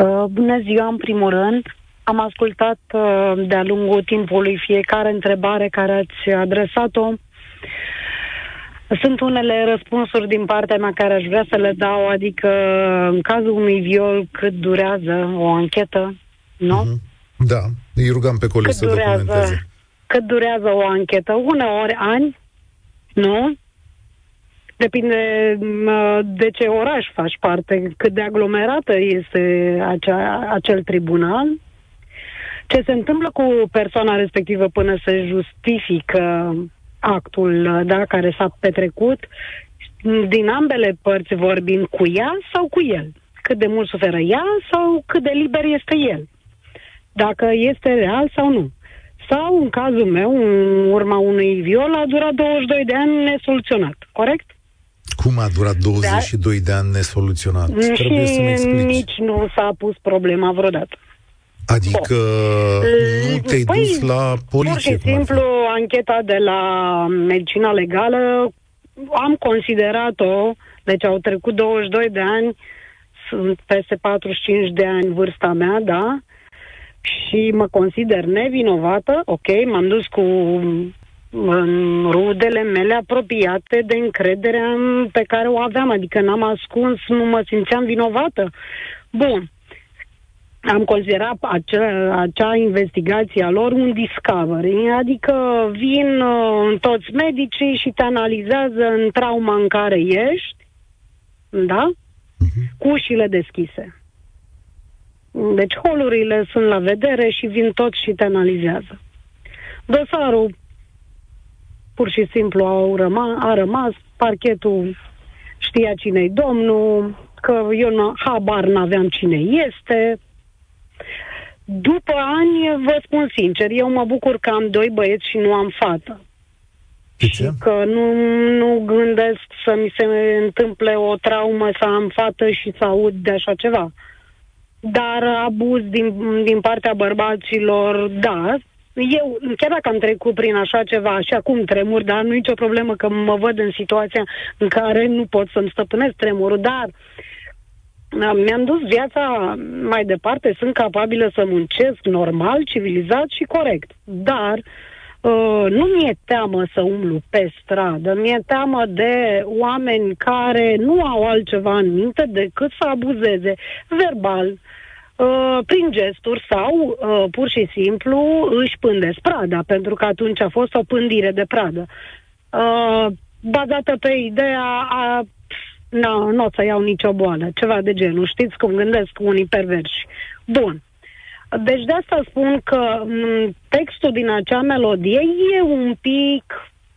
Uh, bună ziua, în primul rând. Am ascultat uh, de-a lungul timpului fiecare întrebare care ați adresat-o. Sunt unele răspunsuri din partea mea care aș vrea să le dau, adică în cazul unui viol cât durează o anchetă, nu? Mm-hmm. Da, îi rugăm pe colegi să durează, documenteze. Cât durează o anchetă? Uneori ani, nu? Depinde de ce oraș faci parte, cât de aglomerată este acea, acel tribunal, ce se întâmplă cu persoana respectivă până se justifică actul da, care s-a petrecut, din ambele părți vorbind cu ea sau cu el. Cât de mult suferă ea sau cât de liber este el. Dacă este real sau nu. Sau, în cazul meu, în urma unui viol, a durat 22 de ani nesoluționat. Corect? Cum a durat 22 da? de ani nesoluționat? Și Trebuie să nici nu s-a pus problema vreodată. Adică Bun. nu te-ai păi, dus la poliție? Pur și simplu, ancheta de la medicina legală am considerat-o, deci au trecut 22 de ani, sunt peste 45 de ani vârsta mea, da, și mă consider nevinovată, ok, m-am dus cu în rudele mele apropiate de încrederea pe care o aveam, adică n-am ascuns, nu mă simțeam vinovată. Bun, am considerat acea, acea investigație a lor un discovery, adică vin uh, toți medicii și te analizează în trauma în care ești, da? Uh-huh. Cu ușile deschise. Deci holurile sunt la vedere și vin toți și te analizează. Dosarul pur și simplu au răma, a rămas, parchetul știa cine-i domnul, că eu nu, habar n-aveam cine este. După ani, vă spun sincer, eu mă bucur că am doi băieți și nu am fată. De ce? Și că nu, nu gândesc să mi se întâmple o traumă să am fată și să aud de așa ceva. Dar abuz din, din partea bărbaților, da, eu, chiar dacă am trecut prin așa ceva și acum tremur, dar nu e nicio problemă că mă văd în situația în care nu pot să-mi stăpânesc tremurul, dar mi-am dus viața mai departe, sunt capabilă să muncesc normal, civilizat și corect. Dar uh, nu mi-e teamă să umblu pe stradă, mi-e teamă de oameni care nu au altceva în minte decât să abuzeze verbal, Uh, prin gesturi sau uh, pur și simplu își pândesc prada, pentru că atunci a fost o pândire de pradă. Uh, bazată pe ideea a nu, nu o să iau nicio boală, ceva de genul. Știți cum gândesc unii perversi. Bun. Deci de asta spun că m- mm, textul din acea melodie e un pic,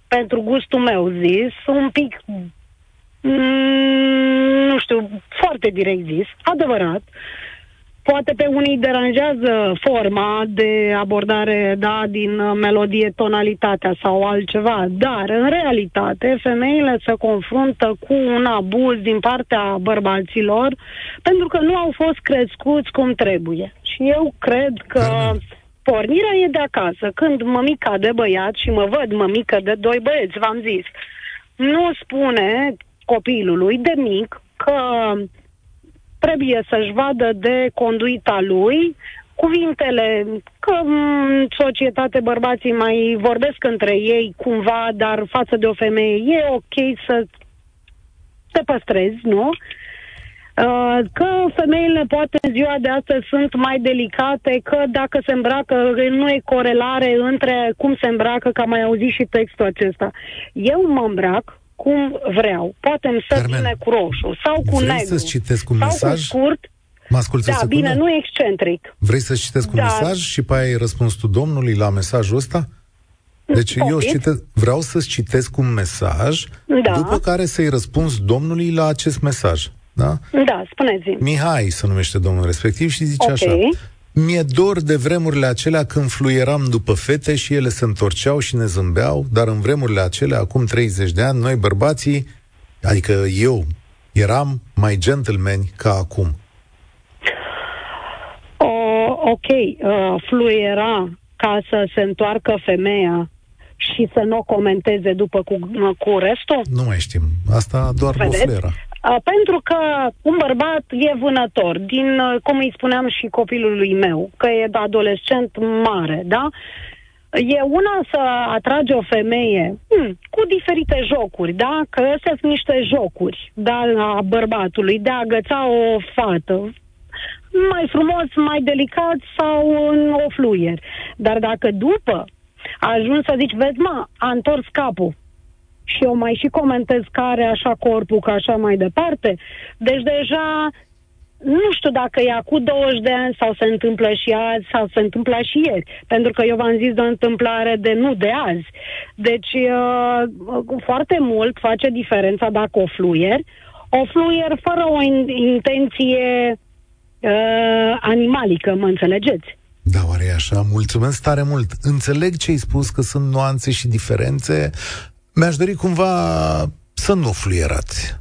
pentru gustul meu zis, un pic, m- mm, nu știu, foarte direct zis, adevărat. Uh, Poate pe unii deranjează forma de abordare, da, din uh, melodie, tonalitatea sau altceva, dar în realitate femeile se confruntă cu un abuz din partea bărbaților pentru că nu au fost crescuți cum trebuie. Și eu cred că pornirea e de acasă. Când mămica de băiat și mă văd mămică de doi băieți, v-am zis, nu spune copilului de mic că trebuie să-și vadă de conduita lui, cuvintele, că în societate bărbații mai vorbesc între ei cumva, dar față de o femeie e ok să te păstrezi, nu? Uh, că femeile poate în ziua de astăzi sunt mai delicate, că dacă se îmbracă nu e corelare între cum se îmbracă, că am mai auzit și textul acesta. Eu mă îmbrac cum vreau. Poate îmi să bine cu roșu sau cu Vrei negru. să-ți citesc un sau mesaj? cu scurt. Mă asculți Da, bine, nu e excentric. Vrei să citesc un Da. mesaj și pe aia ai răspuns tu domnului la mesajul ăsta? Deci eu Poftiți? cite- vreau să-ți citesc un mesaj, Da. după care să-i răspunzi domnului la acest mesaj. Da? Da, spuneți-mi. Mihai se numește domnul respectiv și zice Ok. așa. Mi-e dor de vremurile acelea când fluieram după fete și ele se întorceau și ne zâmbeau, dar în vremurile acelea, acum 30 de ani, noi bărbații, adică eu, eram mai gentlemen ca acum. O, ok, uh, fluiera ca să se întoarcă femeia și să nu o comenteze după cu, cu restul? Nu mai știm. Asta doar o Vedeți? fleră. Uh, pentru că un bărbat e vânător, din, uh, cum îi spuneam și copilului meu, că e adolescent mare, da? E una să atrage o femeie hmm, cu diferite jocuri, da? Că astea sunt niște jocuri, da, a bărbatului, de a agăța o fată, mai frumos, mai delicat sau în o fluier. Dar dacă după ajungi să zici, vezi mă, a întors capul, și eu mai și comentez care așa corpul, ca așa mai departe. Deci deja nu știu dacă e acum 20 de ani sau se întâmplă și azi sau se întâmplă și ieri. Pentru că eu v-am zis de o întâmplare de nu de azi. Deci uh, foarte mult face diferența dacă o fluier. O fluier fără o in- intenție uh, animalică, mă înțelegeți? Da, oare e așa? Mulțumesc tare mult. Înțeleg ce ai spus, că sunt nuanțe și diferențe. Mi-aș dori cumva să nu fluierați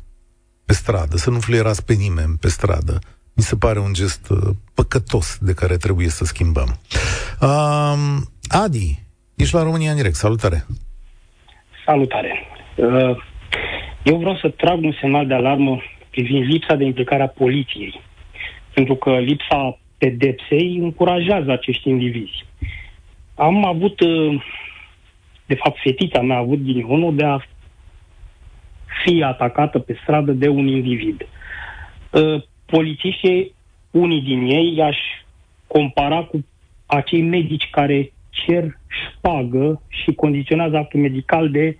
pe stradă, să nu fluierați pe nimeni pe stradă. Mi se pare un gest uh, păcătos de care trebuie să schimbăm. Um, Adi, ești la România în direct. Salutare! Salutare! Uh, Eu vreau să trag un semnal de alarmă privind lipsa de implicare a poliției. Pentru că lipsa pedepsei încurajează acești indivizi. Am avut, uh, de fapt, fetița mea a avut ghinionul de a fi atacată pe stradă de un individ. Uh, Polițiștii, unii din ei, i-aș compara cu acei medici care cer șpagă și condiționează actul medical de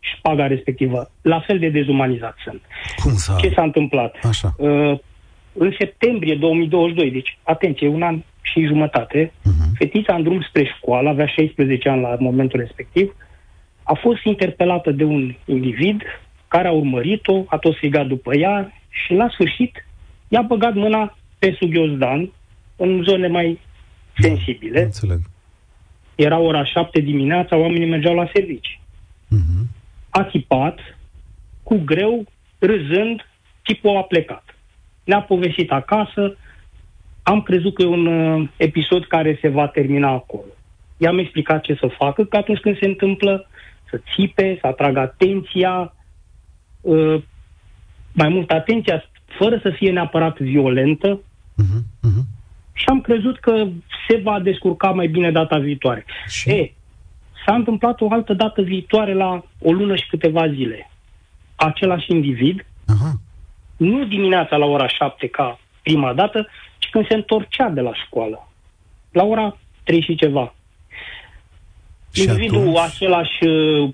șpaga respectivă. La fel de dezumanizat sunt. Cum s-a... Ce s-a întâmplat? Așa. Uh, în septembrie 2022, deci, atenție, un an și jumătate, uh-huh. fetița în drum spre școală, avea 16 ani la momentul respectiv, a fost interpelată de un individ care a urmărit-o, a tot strigat după ea și la sfârșit i-a băgat mâna pe sub ghiozdan în zone mai sensibile. Înțeleg. Era ora 7 dimineața, oamenii mergeau la servici. Uh-huh. A țipat, cu greu, râzând, tipul a plecat. Ne-a povestit acasă, am crezut că e un uh, episod care se va termina acolo. I-am explicat ce să facă, că atunci când se întâmplă să țipe, să atragă atenția, uh, mai mult atenția, fără să fie neapărat violentă, Uh-huh. Uh-huh. și am crezut că se va descurca mai bine data viitoare. Și? E, s-a întâmplat o altă dată viitoare la o lună și câteva zile. Același individ, Aha. nu dimineața la ora 7 ca prima dată, ci când se întorcea de la școală. La ora 3 și ceva. Și Individul atunci? același uh,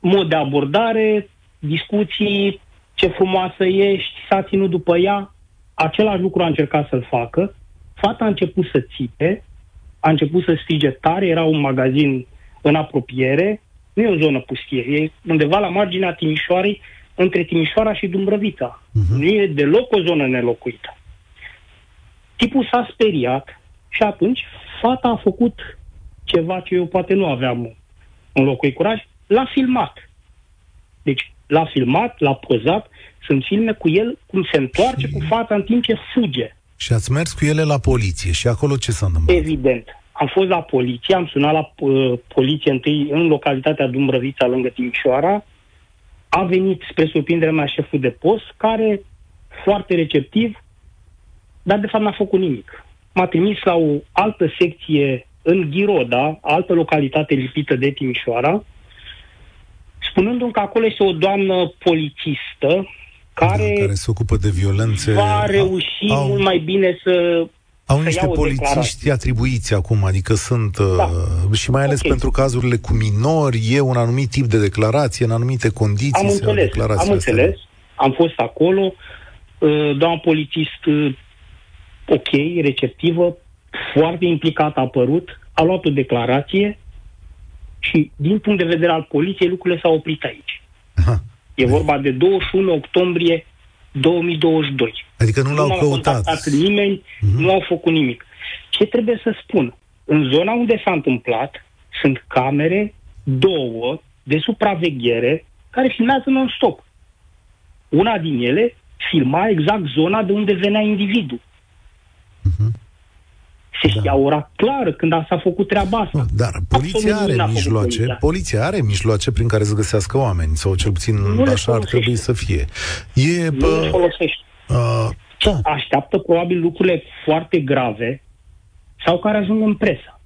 mod de abordare, discuții, ce frumoasă ești, s-a ținut după ea, același lucru a încercat să-l facă, fata a început să țipe, a început să strige tare, era un magazin în apropiere, nu e o zonă pustie, e undeva la marginea Timișoarei, între Timișoara și Dumbrăvița. Mhm. Nu e deloc o zonă nelocuită. Tipul s-a speriat și atunci fata a făcut ceva ce eu poate nu aveam în locul ei curaj, l-a filmat. Deci l-a filmat, l-a pozat, sunt filme cu el cum se întoarce cu fata în timp ce fuge. Și ați mers cu ele la poliție și acolo ce s-a întâmplat? Evident. Am fost la poliție, am sunat la uh, poliție întâi în localitatea Dumbrăvița, lângă Timișoara. A venit, spre surprinderea mea, șeful de post, care, foarte receptiv, dar de fapt n-a făcut nimic. M-a trimis la o altă secție în Ghiroda, altă localitate lipită de Timișoara, spunându-mi că acolo este o doamnă polițistă care, Da, care se ocupă de violențe. va reuși au, mult mai bine să Au să niște ia o polițiști declarație. atribuiți acum, adică sunt, Da. uh, și mai ales Ok. pentru cazurile cu minori, e un anumit tip de declarație, în anumite condiții. Am se iau înțeles, declarațiile am astea. înțeles. Am fost acolo, uh, doamna polițist uh, ok, receptivă, foarte implicată a apărut, a luat o declarație și din punct de vedere al poliției lucrurile s-au oprit aici. Aha. E vorba de 21 octombrie 2022. Adică nu l-au m-a căutat. contactat nimeni, Mhm. nu au făcut nimic. Ce trebuie să spun? În zona unde s-a întâmplat sunt camere, două, de supraveghere, care filmează non-stop. Una din ele filma exact zona de unde venea individul. Se Da. știa ora clară când a s-a făcut treaba asta. Nu, Dar poliția Absolut are nimic n-a făcut mijloace, poliția. poliția are mijloace prin care să găsească oameni, sau cel puțin Nu le așa ar folosește. trebui să fie. E, Nu bă, le folosește. uh, da, Așteaptă probabil lucrurile foarte grave sau care ajung în presă.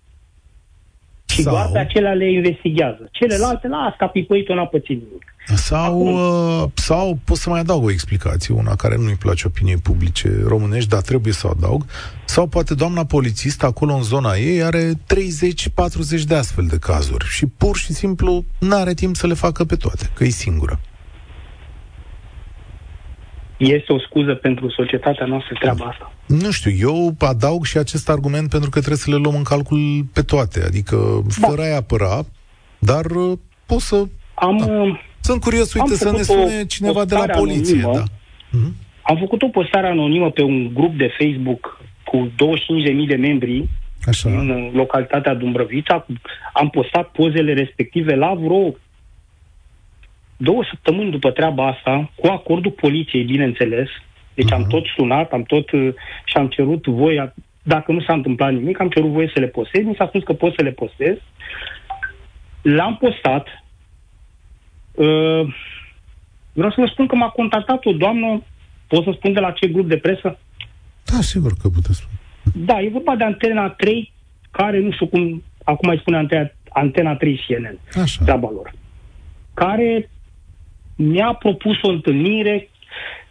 Și Sau- doar pe acelea le investigează. Celelalte, las, că a pipăit-o, n-a pățit nimic. Sau, Acum- uh, sau pot să mai adaug o explicație, una care nu-i place opiniei publice românești, dar trebuie să o adaug. Sau poate doamna polițist acolo în zona ei are 30-40 de astfel de cazuri și pur și simplu n-are timp să le facă pe toate, că e singură. Este o scuză pentru societatea noastră treaba asta. Nu știu, eu adaug și acest argument pentru că trebuie să le luăm în calcul pe toate, adică Da. fără a apăra, dar uh, pot să... Am, Da. Uh, Sunt curios, Am uite, să ne făcut o spune cineva de la postare poliție, anonimă. da. Mhm. am făcut o postare anonimă pe un grup de Facebook cu 25.000 de membri Așa. în uh, localitatea Dumbrăvița. Am postat pozele respective la vreo două săptămâni după treaba asta, cu acordul poliției, bineînțeles. Deci am Mhm. tot sunat, am tot uh, și am cerut voia, dacă nu s-a întâmplat nimic, am cerut voie să le postez, mi s-a spus că pot să le postez. L-am postat. Uh, vreau să vă spun că m-a contactat o doamnă, pot să spun de la ce grup de presă? Da, sigur că puteți spune. Da, e vorba de Antena 3, care nu știu cum, acum mai spune Antena, Antena 3 CNN, Așa. treaba lor, care mi-a propus o întâlnire,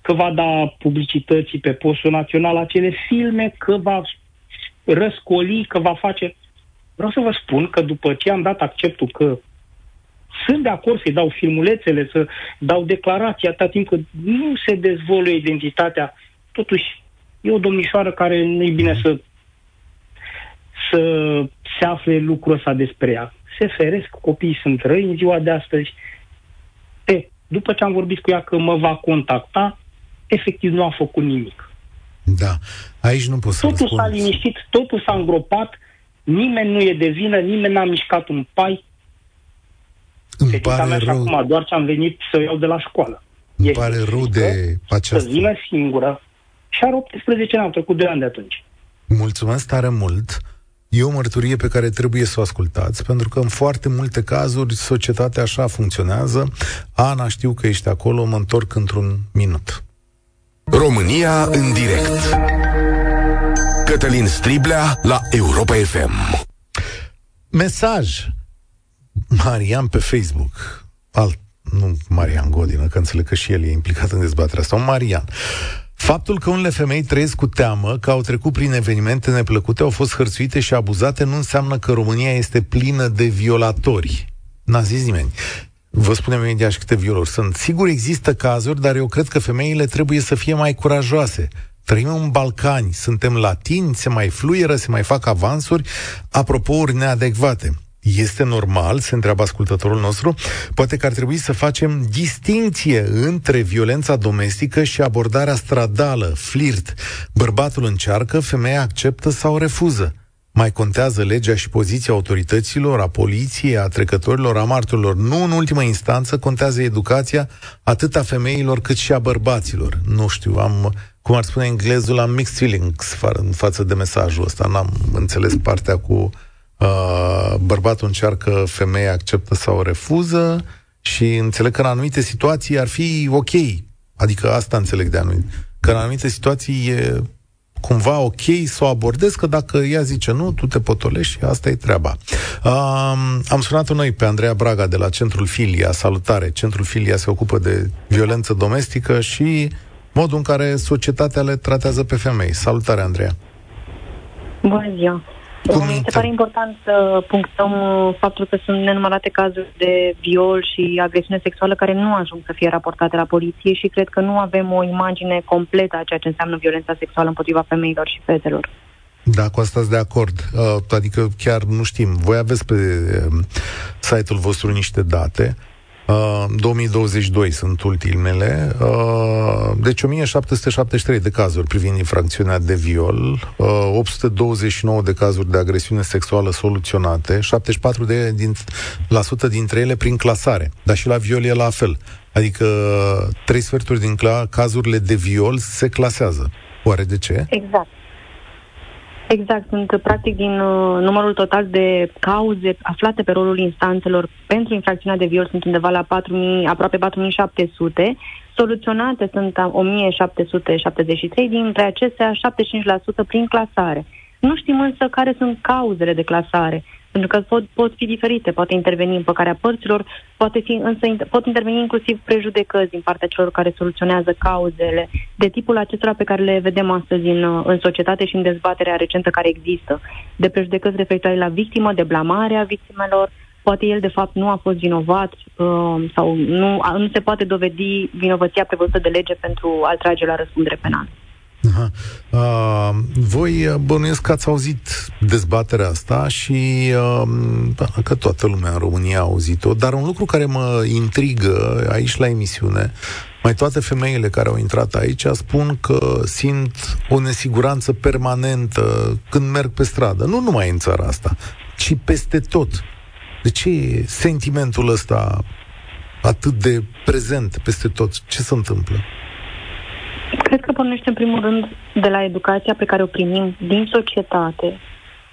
că va da publicității pe postul național acele filme, că va răscoli, că va face... Vreau să vă spun că după ce am dat acceptul că sunt de acord să-i dau filmulețele, să dau declarații atâta timp cât nu se dezvoluie identitatea, totuși e o domnișoară care nu-i bine să să se afle lucrul ăsta despre ea. Se feresc, copiii sunt răi în ziua de astăzi. E, după ce am vorbit cu ea că mă va contacta, efectiv nu a făcut nimic. Da, aici nu pot să Totul s-a liniștit, totul s-a îngropat, nimeni nu e de vină, nimeni n-a mișcat un pai. Îmi deci, pare mea rău. acum, doar ce am venit să o iau de la școală. Îmi este pare rău de aceasta. Să vină singură. Și are 18 ani, au trecut 2 ani de atunci. Mulțumesc tare mult. E o mărturie pe care trebuie să o ascultați, pentru că în foarte multe cazuri societatea așa funcționează. Ana, știu că ești acolo, mă întorc într-un minut. România în direct. Cătălin Striblea la Europa FM. Mesaj. Marian pe Facebook. Alt, nu Marian Godină, că înțeleg că și el e implicat în dezbaterea asta. Un Marian. Faptul că unele femei trăiesc cu teamă, că au trecut prin evenimente neplăcute, au fost hărțuite și abuzate, nu înseamnă că România este plină de violatori. N-a zis nimeni. Vă spunem imediat și câte violuri sunt. Sigur există cazuri, dar eu cred că femeile trebuie să fie mai curajoase. Trăim în Balcani, suntem latini, se mai fluieră, se mai fac avansuri, apropouri neadecvate. Este normal, se întreabă ascultătorul nostru, poate că ar trebui să facem distinție între violența domestică și abordarea stradală, flirt. Bărbatul încearcă, femeia acceptă sau refuză. Mai contează legea și poziția autorităților, a poliției, a trecătorilor, a marturilor. Nu în ultimă instanță contează educația atât a femeilor cât și a bărbaților. Nu știu, am, cum ar spune englezul, am mixed feelings în față de mesajul ăsta. N-am înțeles partea cu uh, bărbatul încearcă, femeia acceptă sau refuză și înțeleg că în anumite situații ar fi ok. Adică asta înțeleg de anumite. Că în anumite situații e cumva ok să o abordez, că dacă ea zice nu, tu te potolești și asta e treaba. Um, am sunat-o noi pe Andreea Braga de la Centrul Filia. Salutare! Centrul Filia se ocupă de violență domestică și modul în care societatea le tratează pe femei. Salutare, Andreea! Bună ziua! Cum Mi se pare important să punctăm uh, faptul că sunt nenumărate cazuri de viol și agresiune sexuală care nu ajung să fie raportate la poliție și cred că nu avem o imagine completă a ceea ce înseamnă violența sexuală împotriva femeilor și fetelor. Da, cu asta de acord. Uh, adică chiar nu știm. Voi aveți pe uh, site-ul vostru niște date. 2022 uh, sunt ultimele. Uh, deci 1773 de cazuri privind infracțiunea de viol, 829 uh, de cazuri de agresiune sexuală soluționate, 74 de, din, la sută dintre ele prin clasare. Dar și la viol e la fel. Adică trei sferturi din cazurile de viol se clasează. Oare de ce? Exact. Exact, sunt practic din uh, numărul total de cauze aflate pe rolul instanțelor pentru infracțiunea de viol sunt undeva la 4.000, aproape 4.700, soluționate sunt 1.773, dintre acestea 75% prin clasare. Nu știm însă care sunt cauzele de clasare. Pentru că pot, pot fi diferite, poate interveni împăcarea părților, poate fi, însă pot interveni inclusiv prejudecăți din partea celor care soluționează cauzele de tipul acestora pe care le vedem astăzi în, în societate și în dezbaterea recentă care există. De prejudecăți referitoare la victimă, de blamarea victimelor, poate el de fapt nu a fost vinovat uh, sau nu, nu se poate dovedi vinovăția prevăzută de lege pentru a-l trage la răspundere penală. Aha. Uh, voi uh, bănuiesc că ați auzit dezbaterea asta și uh, că toată lumea în România a auzit-o, dar un lucru care mă intrigă aici la emisiune, mai toate femeile care au intrat aici spun că simt o nesiguranță permanentă când merg pe stradă. Nu numai în țara asta, ci peste tot. De ce e sentimentul ăsta atât de prezent peste tot? Ce se întâmplă? Cred că pornește în primul rând de la educația pe care o primim din societate.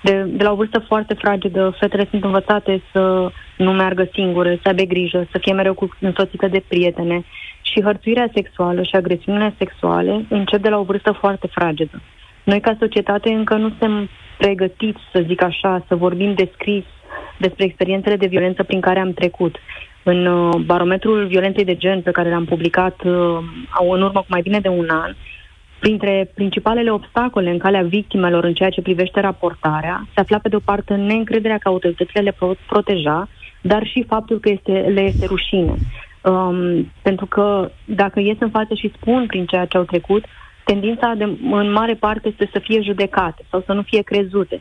De, de la o vârstă foarte fragedă, fetele sunt învățate să nu meargă singure, să aibă grijă, să fie mereu cu însoțită de prietene. Și hărțuirea sexuală și agresiunile sexuale încep de la o vârstă foarte fragedă. Noi, ca societate, încă nu suntem pregătiți, să zic așa, să vorbim descris despre experiențele de violență prin care am trecut. În uh, barometrul violenței de gen pe care l-am publicat uh, în urmă cu mai bine de un an, Printre principalele obstacole în calea victimelor în ceea ce privește raportarea se afla pe de o parte neîncrederea că autoritățile le pot proteja, dar și faptul că este, le este rușine. Um, pentru că dacă ies în față și spun prin ceea ce au trecut, tendința de, în mare parte este să fie judecate sau să nu fie crezute.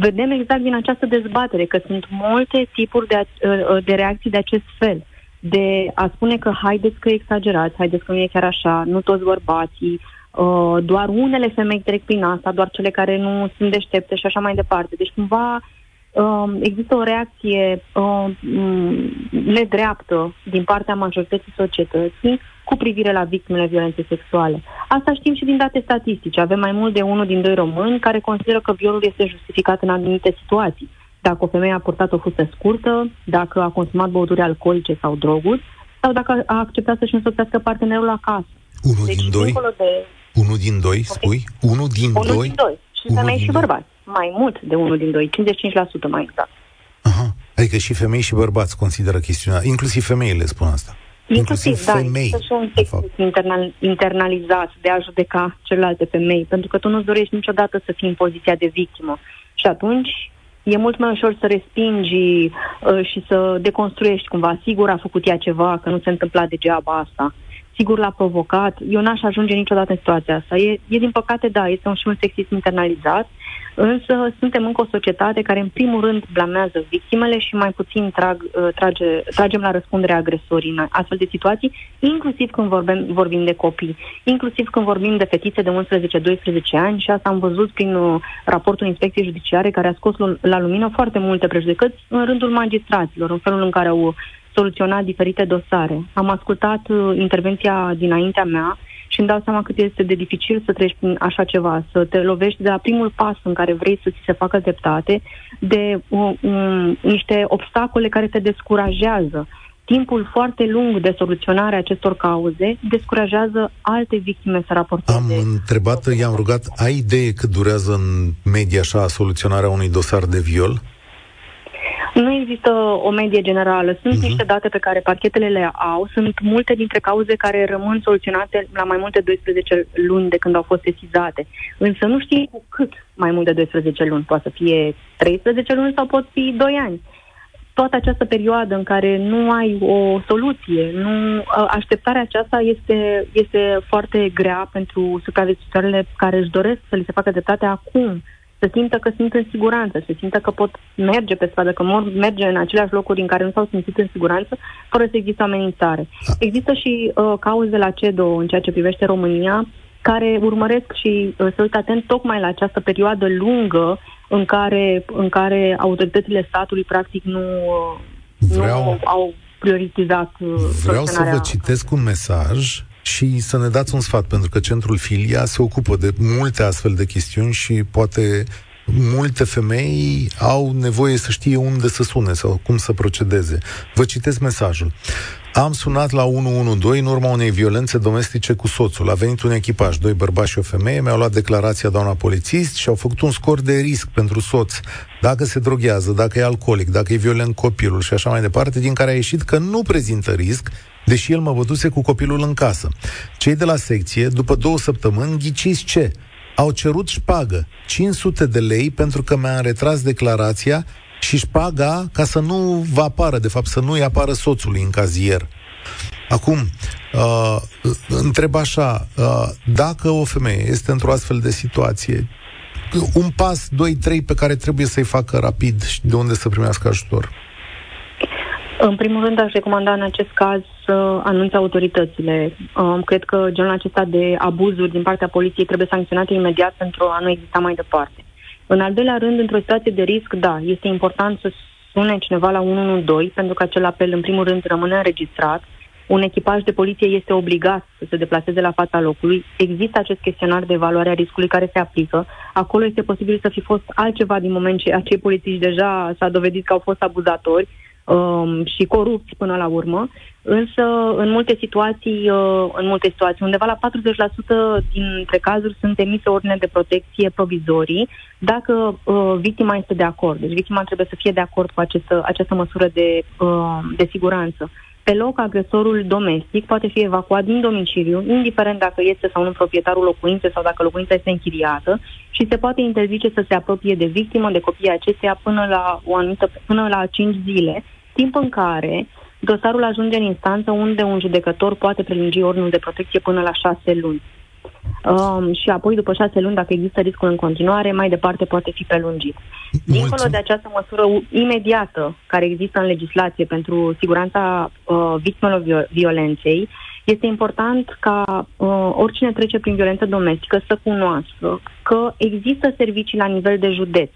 Vedem exact din această dezbatere că sunt multe tipuri de, uh, de reacții de acest fel. De a spune că haideți că exagerați, haideți că nu e chiar așa, nu toți bărbații, uh, doar unele femei trec prin asta, doar cele care nu sunt deștepte și așa mai departe. Deci cumva uh, există o reacție uh, nedreaptă din partea majorității societății cu privire la victimele violenței sexuale. Asta știm și din date statistice. Avem mai mult de unul din doi români care consideră că violul este justificat în anumite situații. Dacă o femeie a purtat o fustă scurtă, dacă a consumat băuturi alcoolice sau droguri, sau dacă a acceptat să-și însoțească partenerul acasă. Unul deci, din doi? De... Unul din doi, spui? Unul din unul doi? Din doi. Și femei și bărbați. Mai mult de unul din doi, 55% mai exact. Aha. Adică și femei și bărbați consideră chestiunea, inclusiv femeile spun asta. Inclusiv, inclusiv da, femei, există și un text internal, internalizat de a judeca celelalte femei, pentru că tu nu-ți dorești niciodată să fii în poziția de victimă. Și atunci e mult mai ușor să respingi uh, și să deconstruiești cumva. Sigur a făcut ea ceva, că nu se întâmpla degeaba asta. Sigur l-a provocat. Eu n-aș ajunge niciodată în situația asta. E, e din păcate, da, este un și un sexism internalizat Însă suntem încă o societate care în primul rând blamează victimele și mai puțin trag, uh, trage, tragem la răspundere agresorii în astfel de situații, inclusiv când vorbim, vorbim de copii, inclusiv când vorbim de fetițe de 11-12 ani și asta am văzut prin uh, raportul Inspecției Judiciare care a scos la lumină foarte multe prejudecăți în rândul magistraților, în felul în care au soluționat diferite dosare. Am ascultat uh, intervenția dinaintea mea și îmi dau seama cât este de dificil să treci prin așa ceva, să te lovești de la primul pas în care vrei să ți se facă dreptate, de um, um, niște obstacole care te descurajează. Timpul foarte lung de soluționare a acestor cauze descurajează alte victime să raporteze. Am întrebat, i-am rugat, ai idee cât durează în media așa soluționarea unui dosar de viol? Uh, nu există o medie generală. Sunt uh-huh. niște date pe care parchetele le au. Sunt multe dintre cauze care rămân soluționate la mai multe 12 luni de când au fost sesizate. Însă nu știi cu cât mai mult de 12 luni. Poate să fie 13 luni sau pot fi 2 ani. Toată această perioadă în care nu ai o soluție, nu, așteptarea aceasta este, este foarte grea pentru supraviețuitoarele care își doresc să li se facă dreptate acum să simtă că sunt în siguranță, să simtă că pot merge pe stradă, că mor, merge în aceleași locuri în care nu s-au simțit în siguranță, fără să există amenințare. Da. Există și uh, cauze la CEDO în ceea ce privește România, care urmăresc și uh, să uită atent tocmai la această perioadă lungă în care, în care autoritățile statului practic nu, uh, Vreau... nu au prioritizat uh, Vreau să vă citesc un mesaj și să ne dați un sfat, pentru că Centrul Filia se ocupă de multe astfel de chestiuni și poate multe femei au nevoie să știe unde să sune sau cum să procedeze. Vă citesc mesajul. Am sunat la 112 în urma unei violențe domestice cu soțul. A venit un echipaj, doi bărbați și o femeie, mi-au luat declarația doamna polițist și au făcut un scor de risc pentru soț. Dacă se droghează, dacă e alcoolic, dacă e violent copilul și așa mai departe, din care a ieșit că nu prezintă risc, deși el mă văduse cu copilul în casă. Cei de la secție, după două săptămâni, ghiciți ce? Au cerut șpagă, 500 de lei pentru că mi-a retras declarația și șpaga ca să nu vă apară, de fapt să nu-i apară soțului în cazier. Acum, uh, întreb așa, uh, dacă o femeie este într-o astfel de situație, un pas, doi, trei pe care trebuie să-i facă rapid și de unde să primească ajutor? În primul rând, aș recomanda în acest caz să anunțe autoritățile. Um, cred că genul acesta de abuzuri din partea poliției trebuie sancționate imediat pentru a nu exista mai departe. În al doilea rând, într-o situație de risc, da, este important să sune cineva la 112, pentru că acel apel, în primul rând, rămâne înregistrat. Un echipaj de poliție este obligat să se deplaseze la fața locului. Există acest chestionar de evaluare a riscului care se aplică. Acolo este posibil să fi fost altceva din moment ce acei polițiști deja s-a dovedit că au fost abuzatori um, și corupți până la urmă, însă în multe situații, uh, în multe situații, undeva la 40% dintre cazuri sunt emise ordine de protecție provizorii dacă uh, victima este de acord. Deci victima trebuie să fie de acord cu această, această măsură de, uh, de siguranță pe loc agresorul domestic poate fi evacuat din domiciliu, indiferent dacă este sau nu proprietarul locuinței sau dacă locuința este închiriată și se poate interzice să se apropie de victimă, de copiii acesteia până la, o anumită, până la 5 zile, timp în care dosarul ajunge în instanță unde un judecător poate prelungi ordinul de protecție până la 6 luni. Um, și apoi, după șase luni, dacă există riscul în continuare, mai departe poate fi prelungit. Dincolo de această măsură imediată care există în legislație pentru siguranța uh, victimelor violenței, este important ca uh, oricine trece prin violență domestică să cunoască că există servicii la nivel de județ.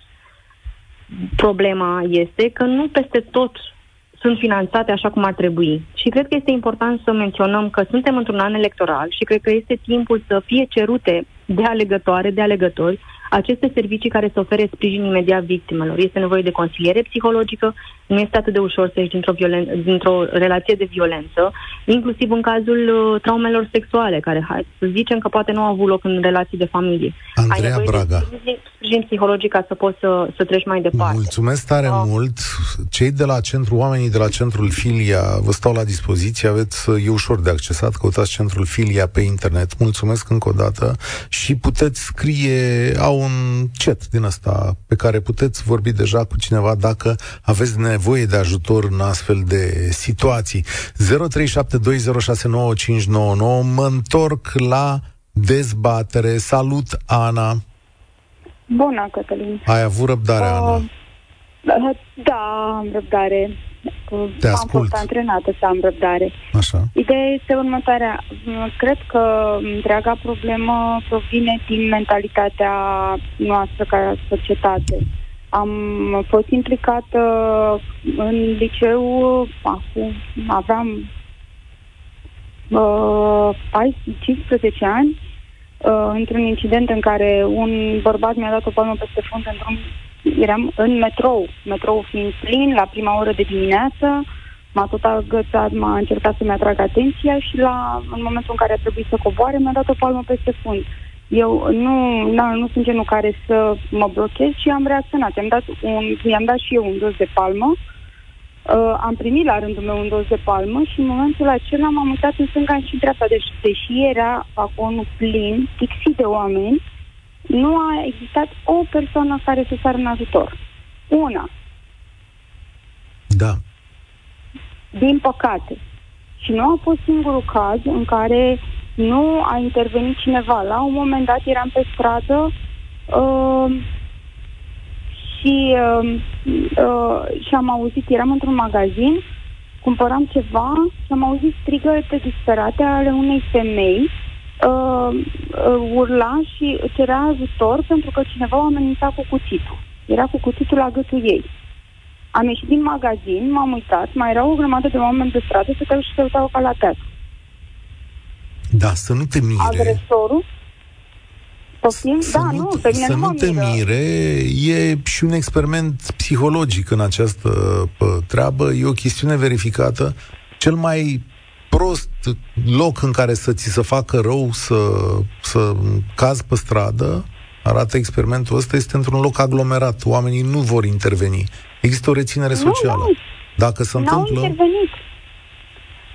Problema este că nu peste tot sunt finanțate așa cum ar trebui. Și cred că este important să menționăm că suntem într-un an electoral și cred că este timpul să fie cerute de alegătoare, de alegători, aceste servicii care să ofere sprijin imediat victimelor. Este nevoie de consiliere psihologică, nu este atât de ușor să ieși dintr-o, violen- dintr-o relație de violență, inclusiv în cazul uh, traumelor sexuale, care, hai să zicem că poate nu au avut loc în relații de familie. Andreea Ai Braga. De sprijin psihologic ca să poți să, să treci mai departe. Mulțumesc tare uh. mult. Cei de la centru, oamenii de la centrul Filia, vă stau la dispoziție, aveți, e ușor de accesat, căutați centrul Filia pe internet. Mulțumesc încă o dată și puteți scrie, au un chat din asta pe care puteți vorbi deja cu cineva dacă aveți nevoie de ajutor în astfel de situații. 0372069599 Mă întorc la dezbatere. Salut, Ana! Bună, Cătălin! Ai avut răbdare, uh, Ana? Da, am răbdare. Te am ascult. fost antrenată să am răbdare. Așa. Ideea este următoarea. Cred că întreaga problemă provine din mentalitatea noastră ca societate. Am fost implicată în liceu, acum aveam uh, 15 ani, uh, într-un incident în care un bărbat mi-a dat o palmă peste fund într-un eram în metrou, metrou fiind plin, la prima oră de dimineață, m-a tot agățat, m-a încercat să-mi atrag atenția și la, în momentul în care a trebuit să coboare, mi-a dat o palmă peste fund. Eu nu, na, nu sunt genul care să mă blochez și am reacționat. I-am dat, un, i-am dat și eu un dos de palmă, Uh, am primit la rândul meu un dos de palmă și în momentul acela m-am uitat în stânga și în dreapta. Deci, deși era vagonul plin, fixit de oameni, nu a existat o persoană care să sară în ajutor. Una. Da. Din păcate. Și nu a fost singurul caz în care nu a intervenit cineva. La un moment dat eram pe stradă uh, și, uh, uh, și am auzit, eram într-un magazin, cumpăram ceva și am auzit strigăte disperate ale unei femei uh, uh, urla și cerea ajutor pentru că cineva o amenința cu cuțitul. Era cu cuțitul la gâtul ei. Am ieșit din magazin, m-am uitat, mai erau o grămadă de oameni pe stradă, se și se uitau ca la teatru. Da, să nu te mire. Agresorul Poftim? Să da, nu, nu, pe mine să nu, nu te miră. mire, e și un experiment psihologic în această pă, treabă, e o chestiune verificată. Cel mai prost loc în care să ți se facă rău să, să cazi pe stradă, arată experimentul ăsta, este într-un loc aglomerat. Oamenii nu vor interveni. Există o reținere socială. Nu, nu. Dacă se N-au întâmplă... intervenit.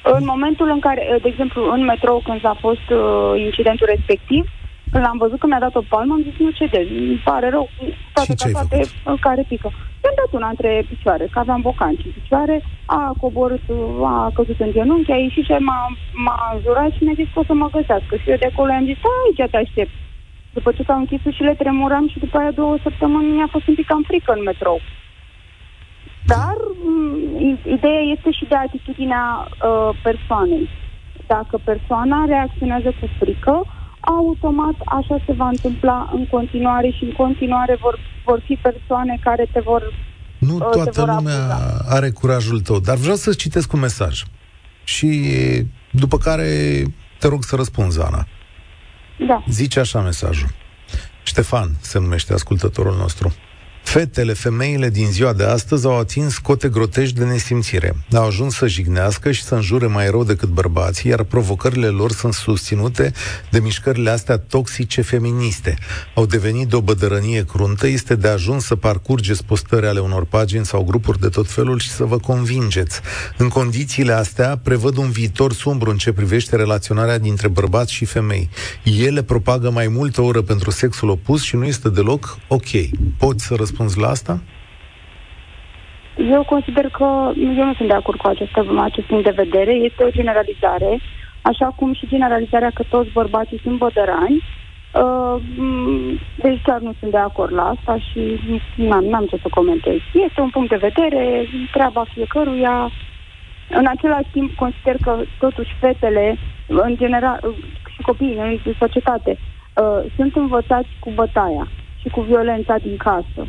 În momentul în care, de exemplu, în metrou, când a fost uh, incidentul respectiv, când l-am văzut că mi-a dat o palmă, am zis, nu cede, îmi pare rău, toate ce ca toate uh, care pică. I-am dat una între picioare, că aveam bocanci în picioare, a coborât, a căzut în genunchi, a ieșit și m-a, m-a jurat și mi-a zis că o să mă găsească. Și eu de acolo am zis, aici te aștept. După ce s-au închis ușile, tremuram și după aia două săptămâni mi-a fost un pic cam frică în metrou. Dar m- ideea este și de atitudinea uh, persoanei. Dacă persoana reacționează cu frică, automat așa se va întâmpla în continuare și în continuare vor, vor fi persoane care te vor Nu uh, toată te vor lumea abuza. are curajul tău, dar vreau să citesc un mesaj. Și după care te rog să răspunzi, Ana. Da. Zice așa mesajul. Ștefan se numește ascultătorul nostru. Fetele, femeile din ziua de astăzi au atins cote grotești de nesimțire. Au ajuns să jignească și să înjure mai rău decât bărbații, iar provocările lor sunt susținute de mișcările astea toxice feministe. Au devenit de o bădărănie cruntă, este de ajuns să parcurgeți postări ale unor pagini sau grupuri de tot felul și să vă convingeți. În condițiile astea, prevăd un viitor sumbru în ce privește relaționarea dintre bărbați și femei. Ele propagă mai multă oră pentru sexul opus și nu este deloc ok. Poți să răspunzi la asta? Eu consider că eu nu sunt de acord cu acest, acest punct de vedere. Este o generalizare, așa cum și generalizarea că toți bărbații sunt bădărani. Uh, deci chiar nu sunt de acord la asta și n-am, n-am ce să comentez. Este un punct de vedere, treaba fiecăruia. În același timp, consider că totuși fetele, în general, și copiii în societate, uh, sunt învățați cu bătaia și cu violența din casă.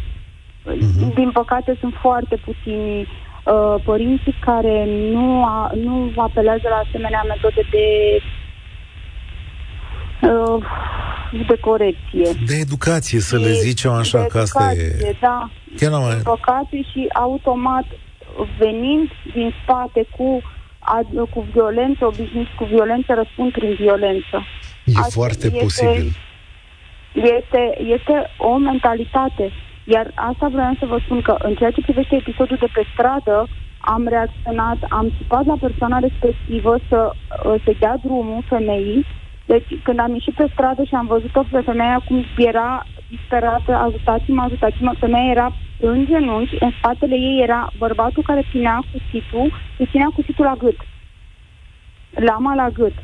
Uh-huh. Din păcate, sunt foarte puțini uh, părinții care nu, a, nu apelează la asemenea metode de uh, de corecție. De educație, să de, le zicem așa, că asta e... da. Chiar mai... Din păcate și automat venind din spate cu, ad, cu violență, obișnuiți cu violență, răspund prin violență. E Asta foarte este, posibil. Este, este o mentalitate. Iar asta vreau să vă spun că în ceea ce privește episodul de pe stradă, am reacționat, am țipat la persoana respectivă să se dea drumul femeii. Deci când am ieșit pe stradă și am văzut-o pe femeia cum era disperată, ajutați-mă, ajutați-mă, femeia era în genunchi, în spatele ei era bărbatul care ținea cuțitul, și ținea cuțitul la gât. Lama la gât.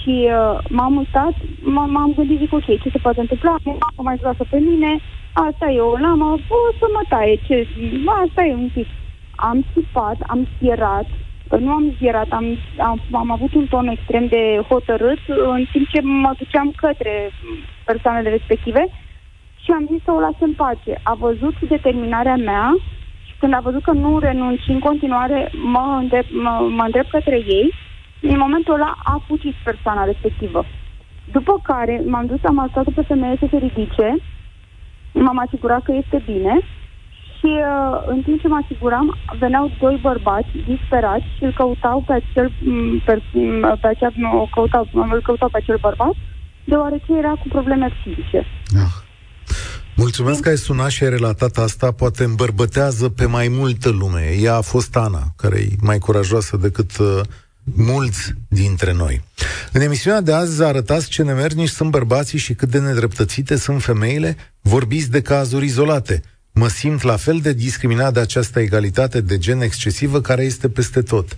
Și uh, m-am uitat, m- m-am gândit, zic, ok, ce se poate întâmpla? Mă mai groasă pe mine, asta e o lamă, o să mă taie, ce, asta e un pic. Am țipat, am spierat, nu am zierat, am, am, am avut un ton extrem de hotărât în timp ce mă duceam către persoanele respective și am zis să o las în pace. A văzut determinarea mea și când a văzut că nu renunț și în continuare mă îndrept, mă, mă îndrept către ei, în momentul ăla a fucit persoana respectivă. După care m-am dus, am ajutat pe femeie să se ridice, m-am asigurat că este bine și uh, în timp ce mă asiguram, veneau doi bărbați disperați și îl căutau pe acel, pe, pe acea, o căutau, îl căutau pe acel bărbat, deoarece era cu probleme psihice. Ah. Mulțumesc că ai sunat și ai relatat asta, poate îmbărbătează pe mai multă lume. Ea a fost Ana, care e mai curajoasă decât uh, mulți dintre noi. În emisiunea de azi arătați ce nemernici sunt bărbații și cât de nedreptățite sunt femeile, vorbiți de cazuri izolate. Mă simt la fel de discriminat de această egalitate de gen excesivă care este peste tot.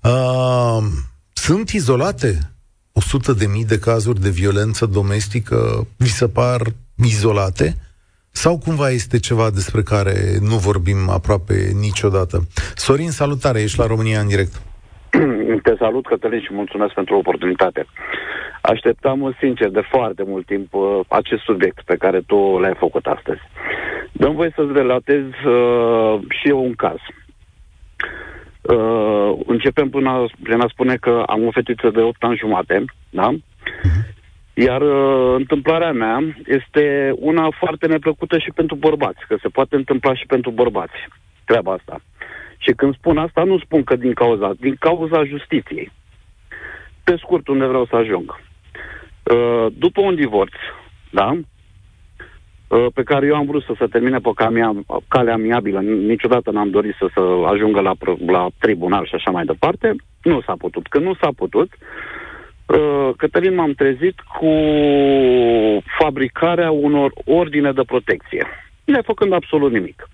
Uh, sunt izolate 100 de mii de cazuri de violență domestică, vi se par izolate? Sau cumva este ceva despre care nu vorbim aproape niciodată? Sorin, salutare, ești la România în direct. Te salut, Cătălin, și mulțumesc pentru oportunitate. Așteptam, sincer, de foarte mult timp uh, acest subiect pe care tu l-ai făcut astăzi. Dăm voie să-ți relatez uh, și eu un caz. Uh, începem până, prin a spune că am o fetiță de 8 ani jumate, da? Uh-huh. Iar uh, întâmplarea mea este una foarte neplăcută și pentru bărbați, că se poate întâmpla și pentru bărbați treaba asta. Și când spun asta, nu spun că din cauza, din cauza justiției. Pe scurt, unde vreau să ajung. Uh, după un divorț, da, uh, pe care eu am vrut să se termine pe calea, calea amiabilă, niciodată n-am dorit să, să ajungă la, la tribunal și așa mai departe, nu s-a putut. Când nu s-a putut, uh, Uh, Cătălin, m-am trezit cu fabricarea unor ordine de protecție, nefăcând absolut nimic.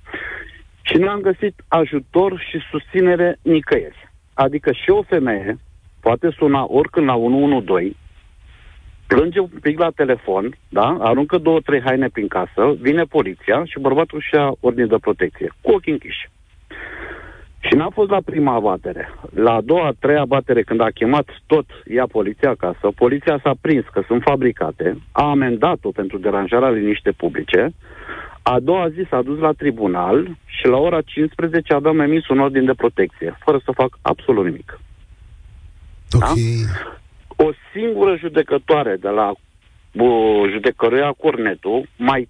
Și nu am găsit ajutor și susținere nicăieri. Adică și o femeie poate suna oricând la 112, plânge un pic la telefon, da? aruncă două, trei haine prin casă, vine poliția și bărbatul și ia ordine de protecție, cu ochii închiși. Și n-a fost la prima abatere. La a doua, a treia abatere, când a chemat tot ea poliția acasă, poliția s-a prins că sunt fabricate, a amendat-o pentru deranjarea liniște publice, a doua zi s-a dus la tribunal și la ora 15 aveam emis un ordin de protecție, fără să fac absolut nimic. Okay. Da? O singură judecătoare de la uh, judecătoria Cornetu, mai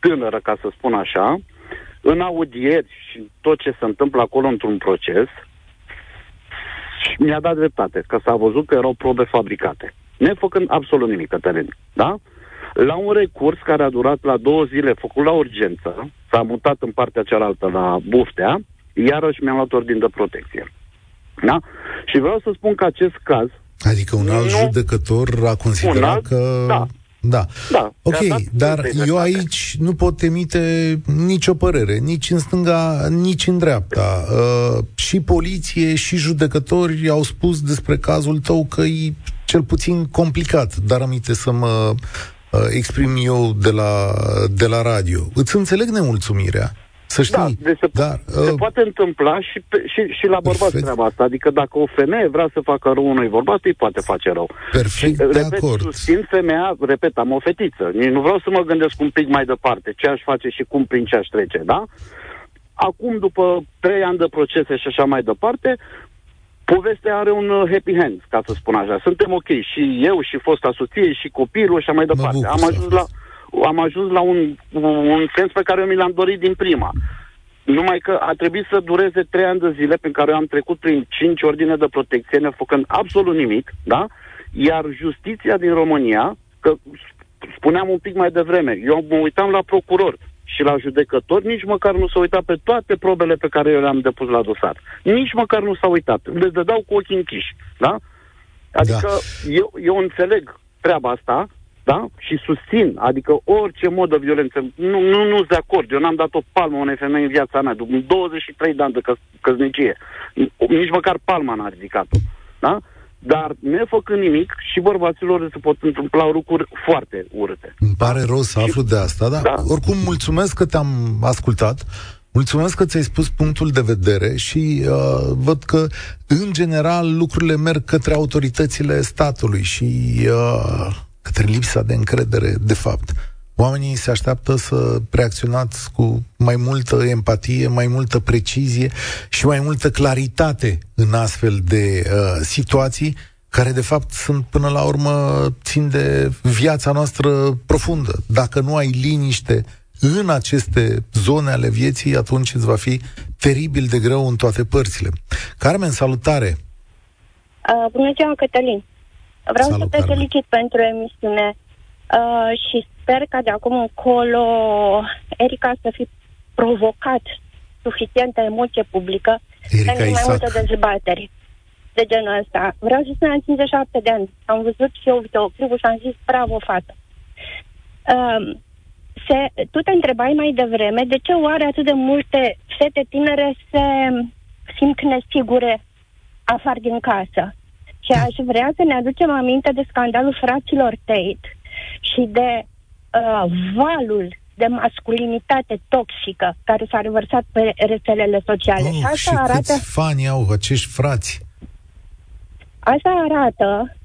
tânără, ca să spun așa, în audieri și tot ce se întâmplă acolo într-un proces, și mi-a dat dreptate, că s-a văzut că erau probe fabricate. Nefăcând absolut nimic, Cătălin. Da? La un recurs care a durat la două zile, făcut la urgență, s-a mutat în partea cealaltă la Buftea, iarăși mi-am luat ordin de protecție. Da? Și vreau să spun că acest caz... Adică un alt nu, judecător a considerat alt, că... Da, da. da ok, dar eu aici nu pot emite nicio părere, nici în stânga, nici în dreapta. Uh, și poliție și judecători au spus despre cazul tău că e cel puțin complicat, dar aminte să mă uh, exprim eu de la, de la radio. Îți înțeleg nemulțumirea. Să știi. Da, deci se, dar, se uh, poate întâmpla și, pe, și, și la bărbați perfect. treaba asta. Adică dacă o femeie vrea să facă rău unui bărbat, îi poate face rău. Perfect, și, de repet, acord. susțin femeia, repet, am o fetiță. Nu vreau să mă gândesc un pic mai departe, ce aș face și cum prin ce aș trece, da? Acum, după trei ani de procese și așa mai departe, povestea are un uh, happy hand, ca să spun așa. Suntem ok, și eu, și fosta soție, și copilul, și așa mai departe. Am ajuns la am ajuns la un, un sens pe care mi l-am dorit din prima. Numai că a trebuit să dureze trei ani de zile pe care eu am trecut prin cinci ordine de protecție, nefăcând absolut nimic, da? Iar justiția din România, că spuneam un pic mai devreme, eu mă uitam la procuror și la judecător, nici măcar nu s-a uitat pe toate probele pe care eu le-am depus la dosar. Nici măcar nu s-a uitat. Le dădeau cu ochii închiși, da? Adică da. Eu, eu înțeleg treaba asta, da? Și susțin, adică orice mod de violență, nu, nu, nu sunt de acord. Eu n-am dat o palmă unei femei în viața mea, după 23 de ani de căs- căsnicie. Nici măcar palma n-a ridicat-o, da? Dar nefăcând nimic, și bărbaților se pot întâmpla lucruri foarte urâte. Îmi pare rău să aflu de asta, dar da. oricum mulțumesc că te-am ascultat. Mulțumesc că ți-ai spus punctul de vedere și uh, văd că, în general, lucrurile merg către autoritățile statului și uh, către lipsa de încredere, de fapt. Oamenii se așteaptă să reacționați cu mai multă empatie, mai multă precizie și mai multă claritate în astfel de uh, situații care de fapt sunt până la urmă țin de viața noastră profundă. Dacă nu ai liniște în aceste zone ale vieții, atunci îți va fi teribil de greu în toate părțile. Carmen, salutare! Uh, bună ziua, Cătălin! Vreau Salut, să te felicit pentru emisiune uh, și sper ca de acum încolo Erica să fi provocat suficientă emoție publică Erica pentru mai multe dezbateri de genul ăsta. Vreau să spun, am 57 de ani. Am văzut și eu videoclipul și am zis, bravo, fată. Uh, se, tu te întrebai mai devreme de ce oare atât de multe fete tinere se simt nesigure afară din casă. Și aș vrea să ne aducem aminte de scandalul fraților Tate și de uh, valul de masculinitate toxică care s-a revărsat pe rețelele sociale. Oh, și asta și arată... fani au acești frați? Asta arată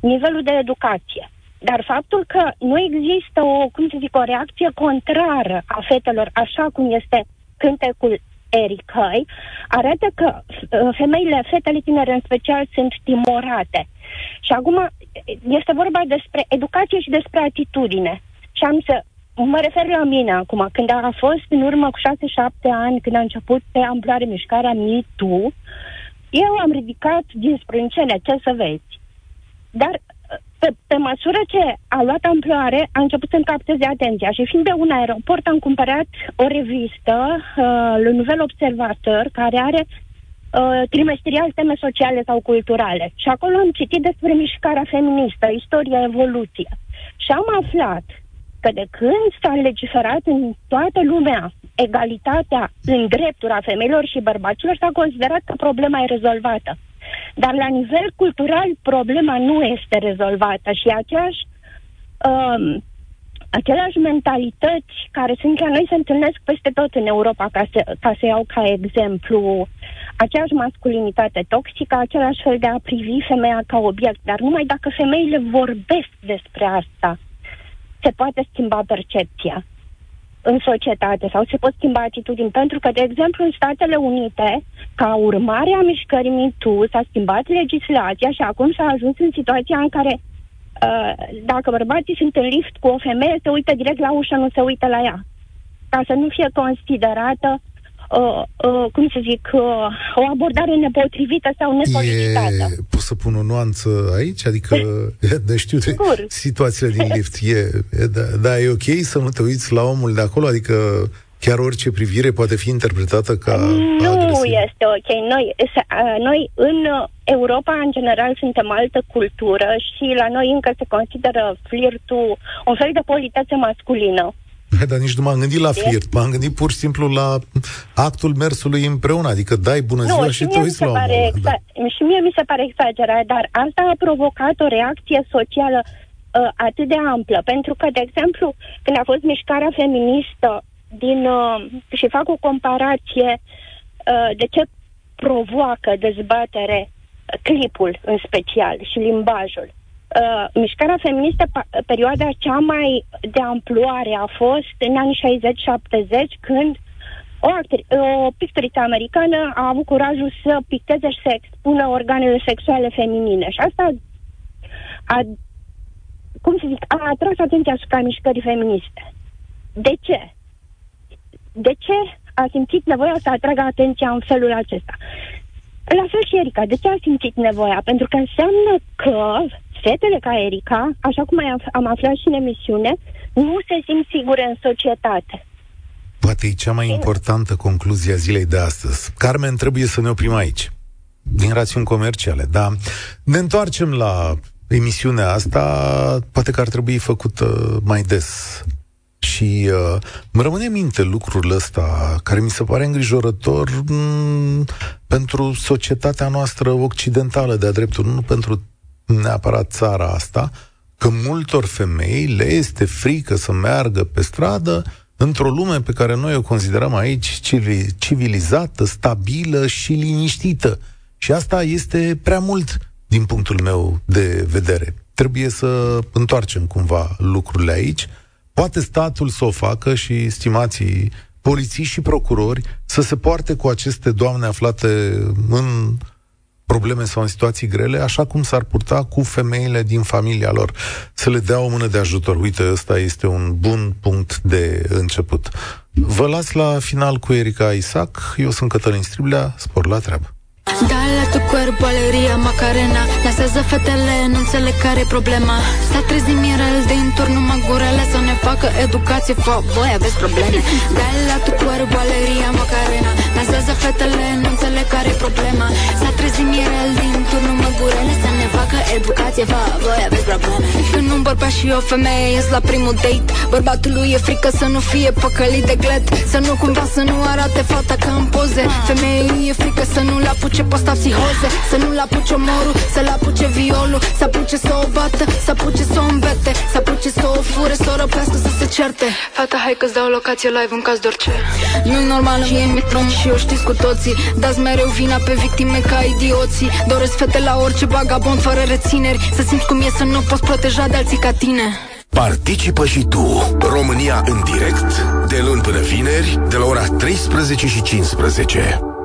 nivelul de educație. Dar faptul că nu există o, cum să zic, o reacție contrară a fetelor, așa cum este cântecul Ericăi, arată că uh, femeile, fetele tinere în special, sunt timorate. Și acum este vorba despre educație și despre atitudine. Și am să mă refer la mine acum, când a fost în urmă cu 6-7 ani, când a început pe amploare mișcarea Me Too, eu am ridicat din sprâncene, ce să vezi. Dar pe, pe măsură ce a luat amploare, a început să-mi capteze atenția și fiind de un aeroport am cumpărat o revistă, uh, Le Nouvel Observateur, care are uh, trimestrial teme sociale sau culturale. Și acolo am citit despre mișcarea feministă, istoria, evoluție. Și am aflat că de când s-a legiferat în toată lumea egalitatea în drepturi a femeilor și bărbaților, s-a considerat că problema e rezolvată. Dar la nivel cultural problema nu este rezolvată și aceeași, um, aceleași mentalități care sunt la noi se întâlnesc peste tot în Europa, ca să, ca să iau ca exemplu aceeași masculinitate toxică, același fel de a privi femeia ca obiect, dar numai dacă femeile vorbesc despre asta, se poate schimba percepția în societate sau se pot schimba atitudini. Pentru că, de exemplu, în Statele Unite, ca urmare a mișcării MeToo, s-a schimbat legislația și acum s-a ajuns în situația în care uh, dacă bărbații sunt în lift cu o femeie, se uită direct la ușă, nu se uită la ea. ca să nu fie considerată uh, uh, cum să zic, uh, o abordare nepotrivită sau nesolicitată. E, pot să pun o nuanță aici? Adică, de știu, de situațiile din lift. E, e da, da, e ok să nu te uiți la omul de acolo? Adică chiar orice privire poate fi interpretată ca Nu agresiv. este ok. Noi, noi în Europa, în general, suntem altă cultură și la noi încă se consideră flirtul un fel de politețe masculină. Hai, dar nici nu m-am gândit la flirt, m-am gândit pur și simplu la actul mersului împreună, adică dai bună ziua nu, și, și te uiți la pare omul. exa- da. Și mie mi se pare exagerat, dar asta a provocat o reacție socială uh, atât de amplă, pentru că, de exemplu, când a fost mișcarea feministă din, uh, și fac o comparație uh, de ce provoacă dezbatere uh, clipul în special și limbajul uh, mișcarea feministă, perioada cea mai de amploare a fost în anii 60-70, când o, actri- o pictoriță americană a avut curajul să picteze și să expună organele sexuale feminine. Și asta a, cum să zic, a atras atenția asupra mișcării feministe. De ce? De ce a simțit nevoia să atragă atenția în felul acesta? La fel și Erica, de ce a simțit nevoia? Pentru că înseamnă că fetele ca Erica, așa cum am aflat și în emisiune, nu se simt sigure în societate. Poate e cea mai importantă concluzie a zilei de astăzi. Carmen, trebuie să ne oprim aici. Din rațiuni comerciale, da. Ne întoarcem la emisiunea asta, poate că ar trebui făcută mai des. Și uh, îmi rămâne în minte lucrul ăsta, care mi se pare îngrijorător m- mm, pentru societatea noastră occidentală de-a dreptul, nu pentru neapărat țara asta, că multor femei le este frică să meargă pe stradă într-o lume pe care noi o considerăm aici civilizată, stabilă și liniștită. Și asta este prea mult din punctul meu de vedere. Trebuie să întoarcem cumva lucrurile aici. Poate statul să o facă și stimații polițiști și procurori să se poarte cu aceste doamne aflate în probleme sau în situații grele, așa cum s-ar purta cu femeile din familia lor. Să le dea o mână de ajutor. Uite, ăsta este un bun punct de început. Vă las la final cu Erica Isaac. Eu sunt Cătălin Striblea. Spor la treabă. Dale tu cuerpo alegría Macarena. Lasează fetele, nu înțeleg care problema. S-a trezit Mirel din turn mă gurele Să ne facă educație, fă, voi aveți probleme. Dale tu cuerpo alegría Macarena. Lasează fetele, nu înțeleg care problema. S-a trezit Mirel din turn mă gurele Să ne facă educație, fă, voi aveți probleme. Când un bărbat și o femeie ies la primul date Bărbatului e frică să nu fie păcălit de glet Să nu cumva să nu arate fata ca în poze. Femeii e frică să nu-l apuce apuce posta psihoze Să nu-l apuce omorul, să-l apuce violul Să apuce să o bată, să apuce să o îmbete Să apuce să o fure, să o răpească, să se certe. Fata, hai că-ți dau locație live în caz de orice. Nu-i normal și e mitrom și eu știți cu toții. Dați mereu vina pe victime ca idioții. Doresc fete la orice bagabond fără rețineri. Să simți cum e să nu poți proteja de alții ca tine. Participă și tu, România în direct, de luni până vineri, de la ora 13 și 15.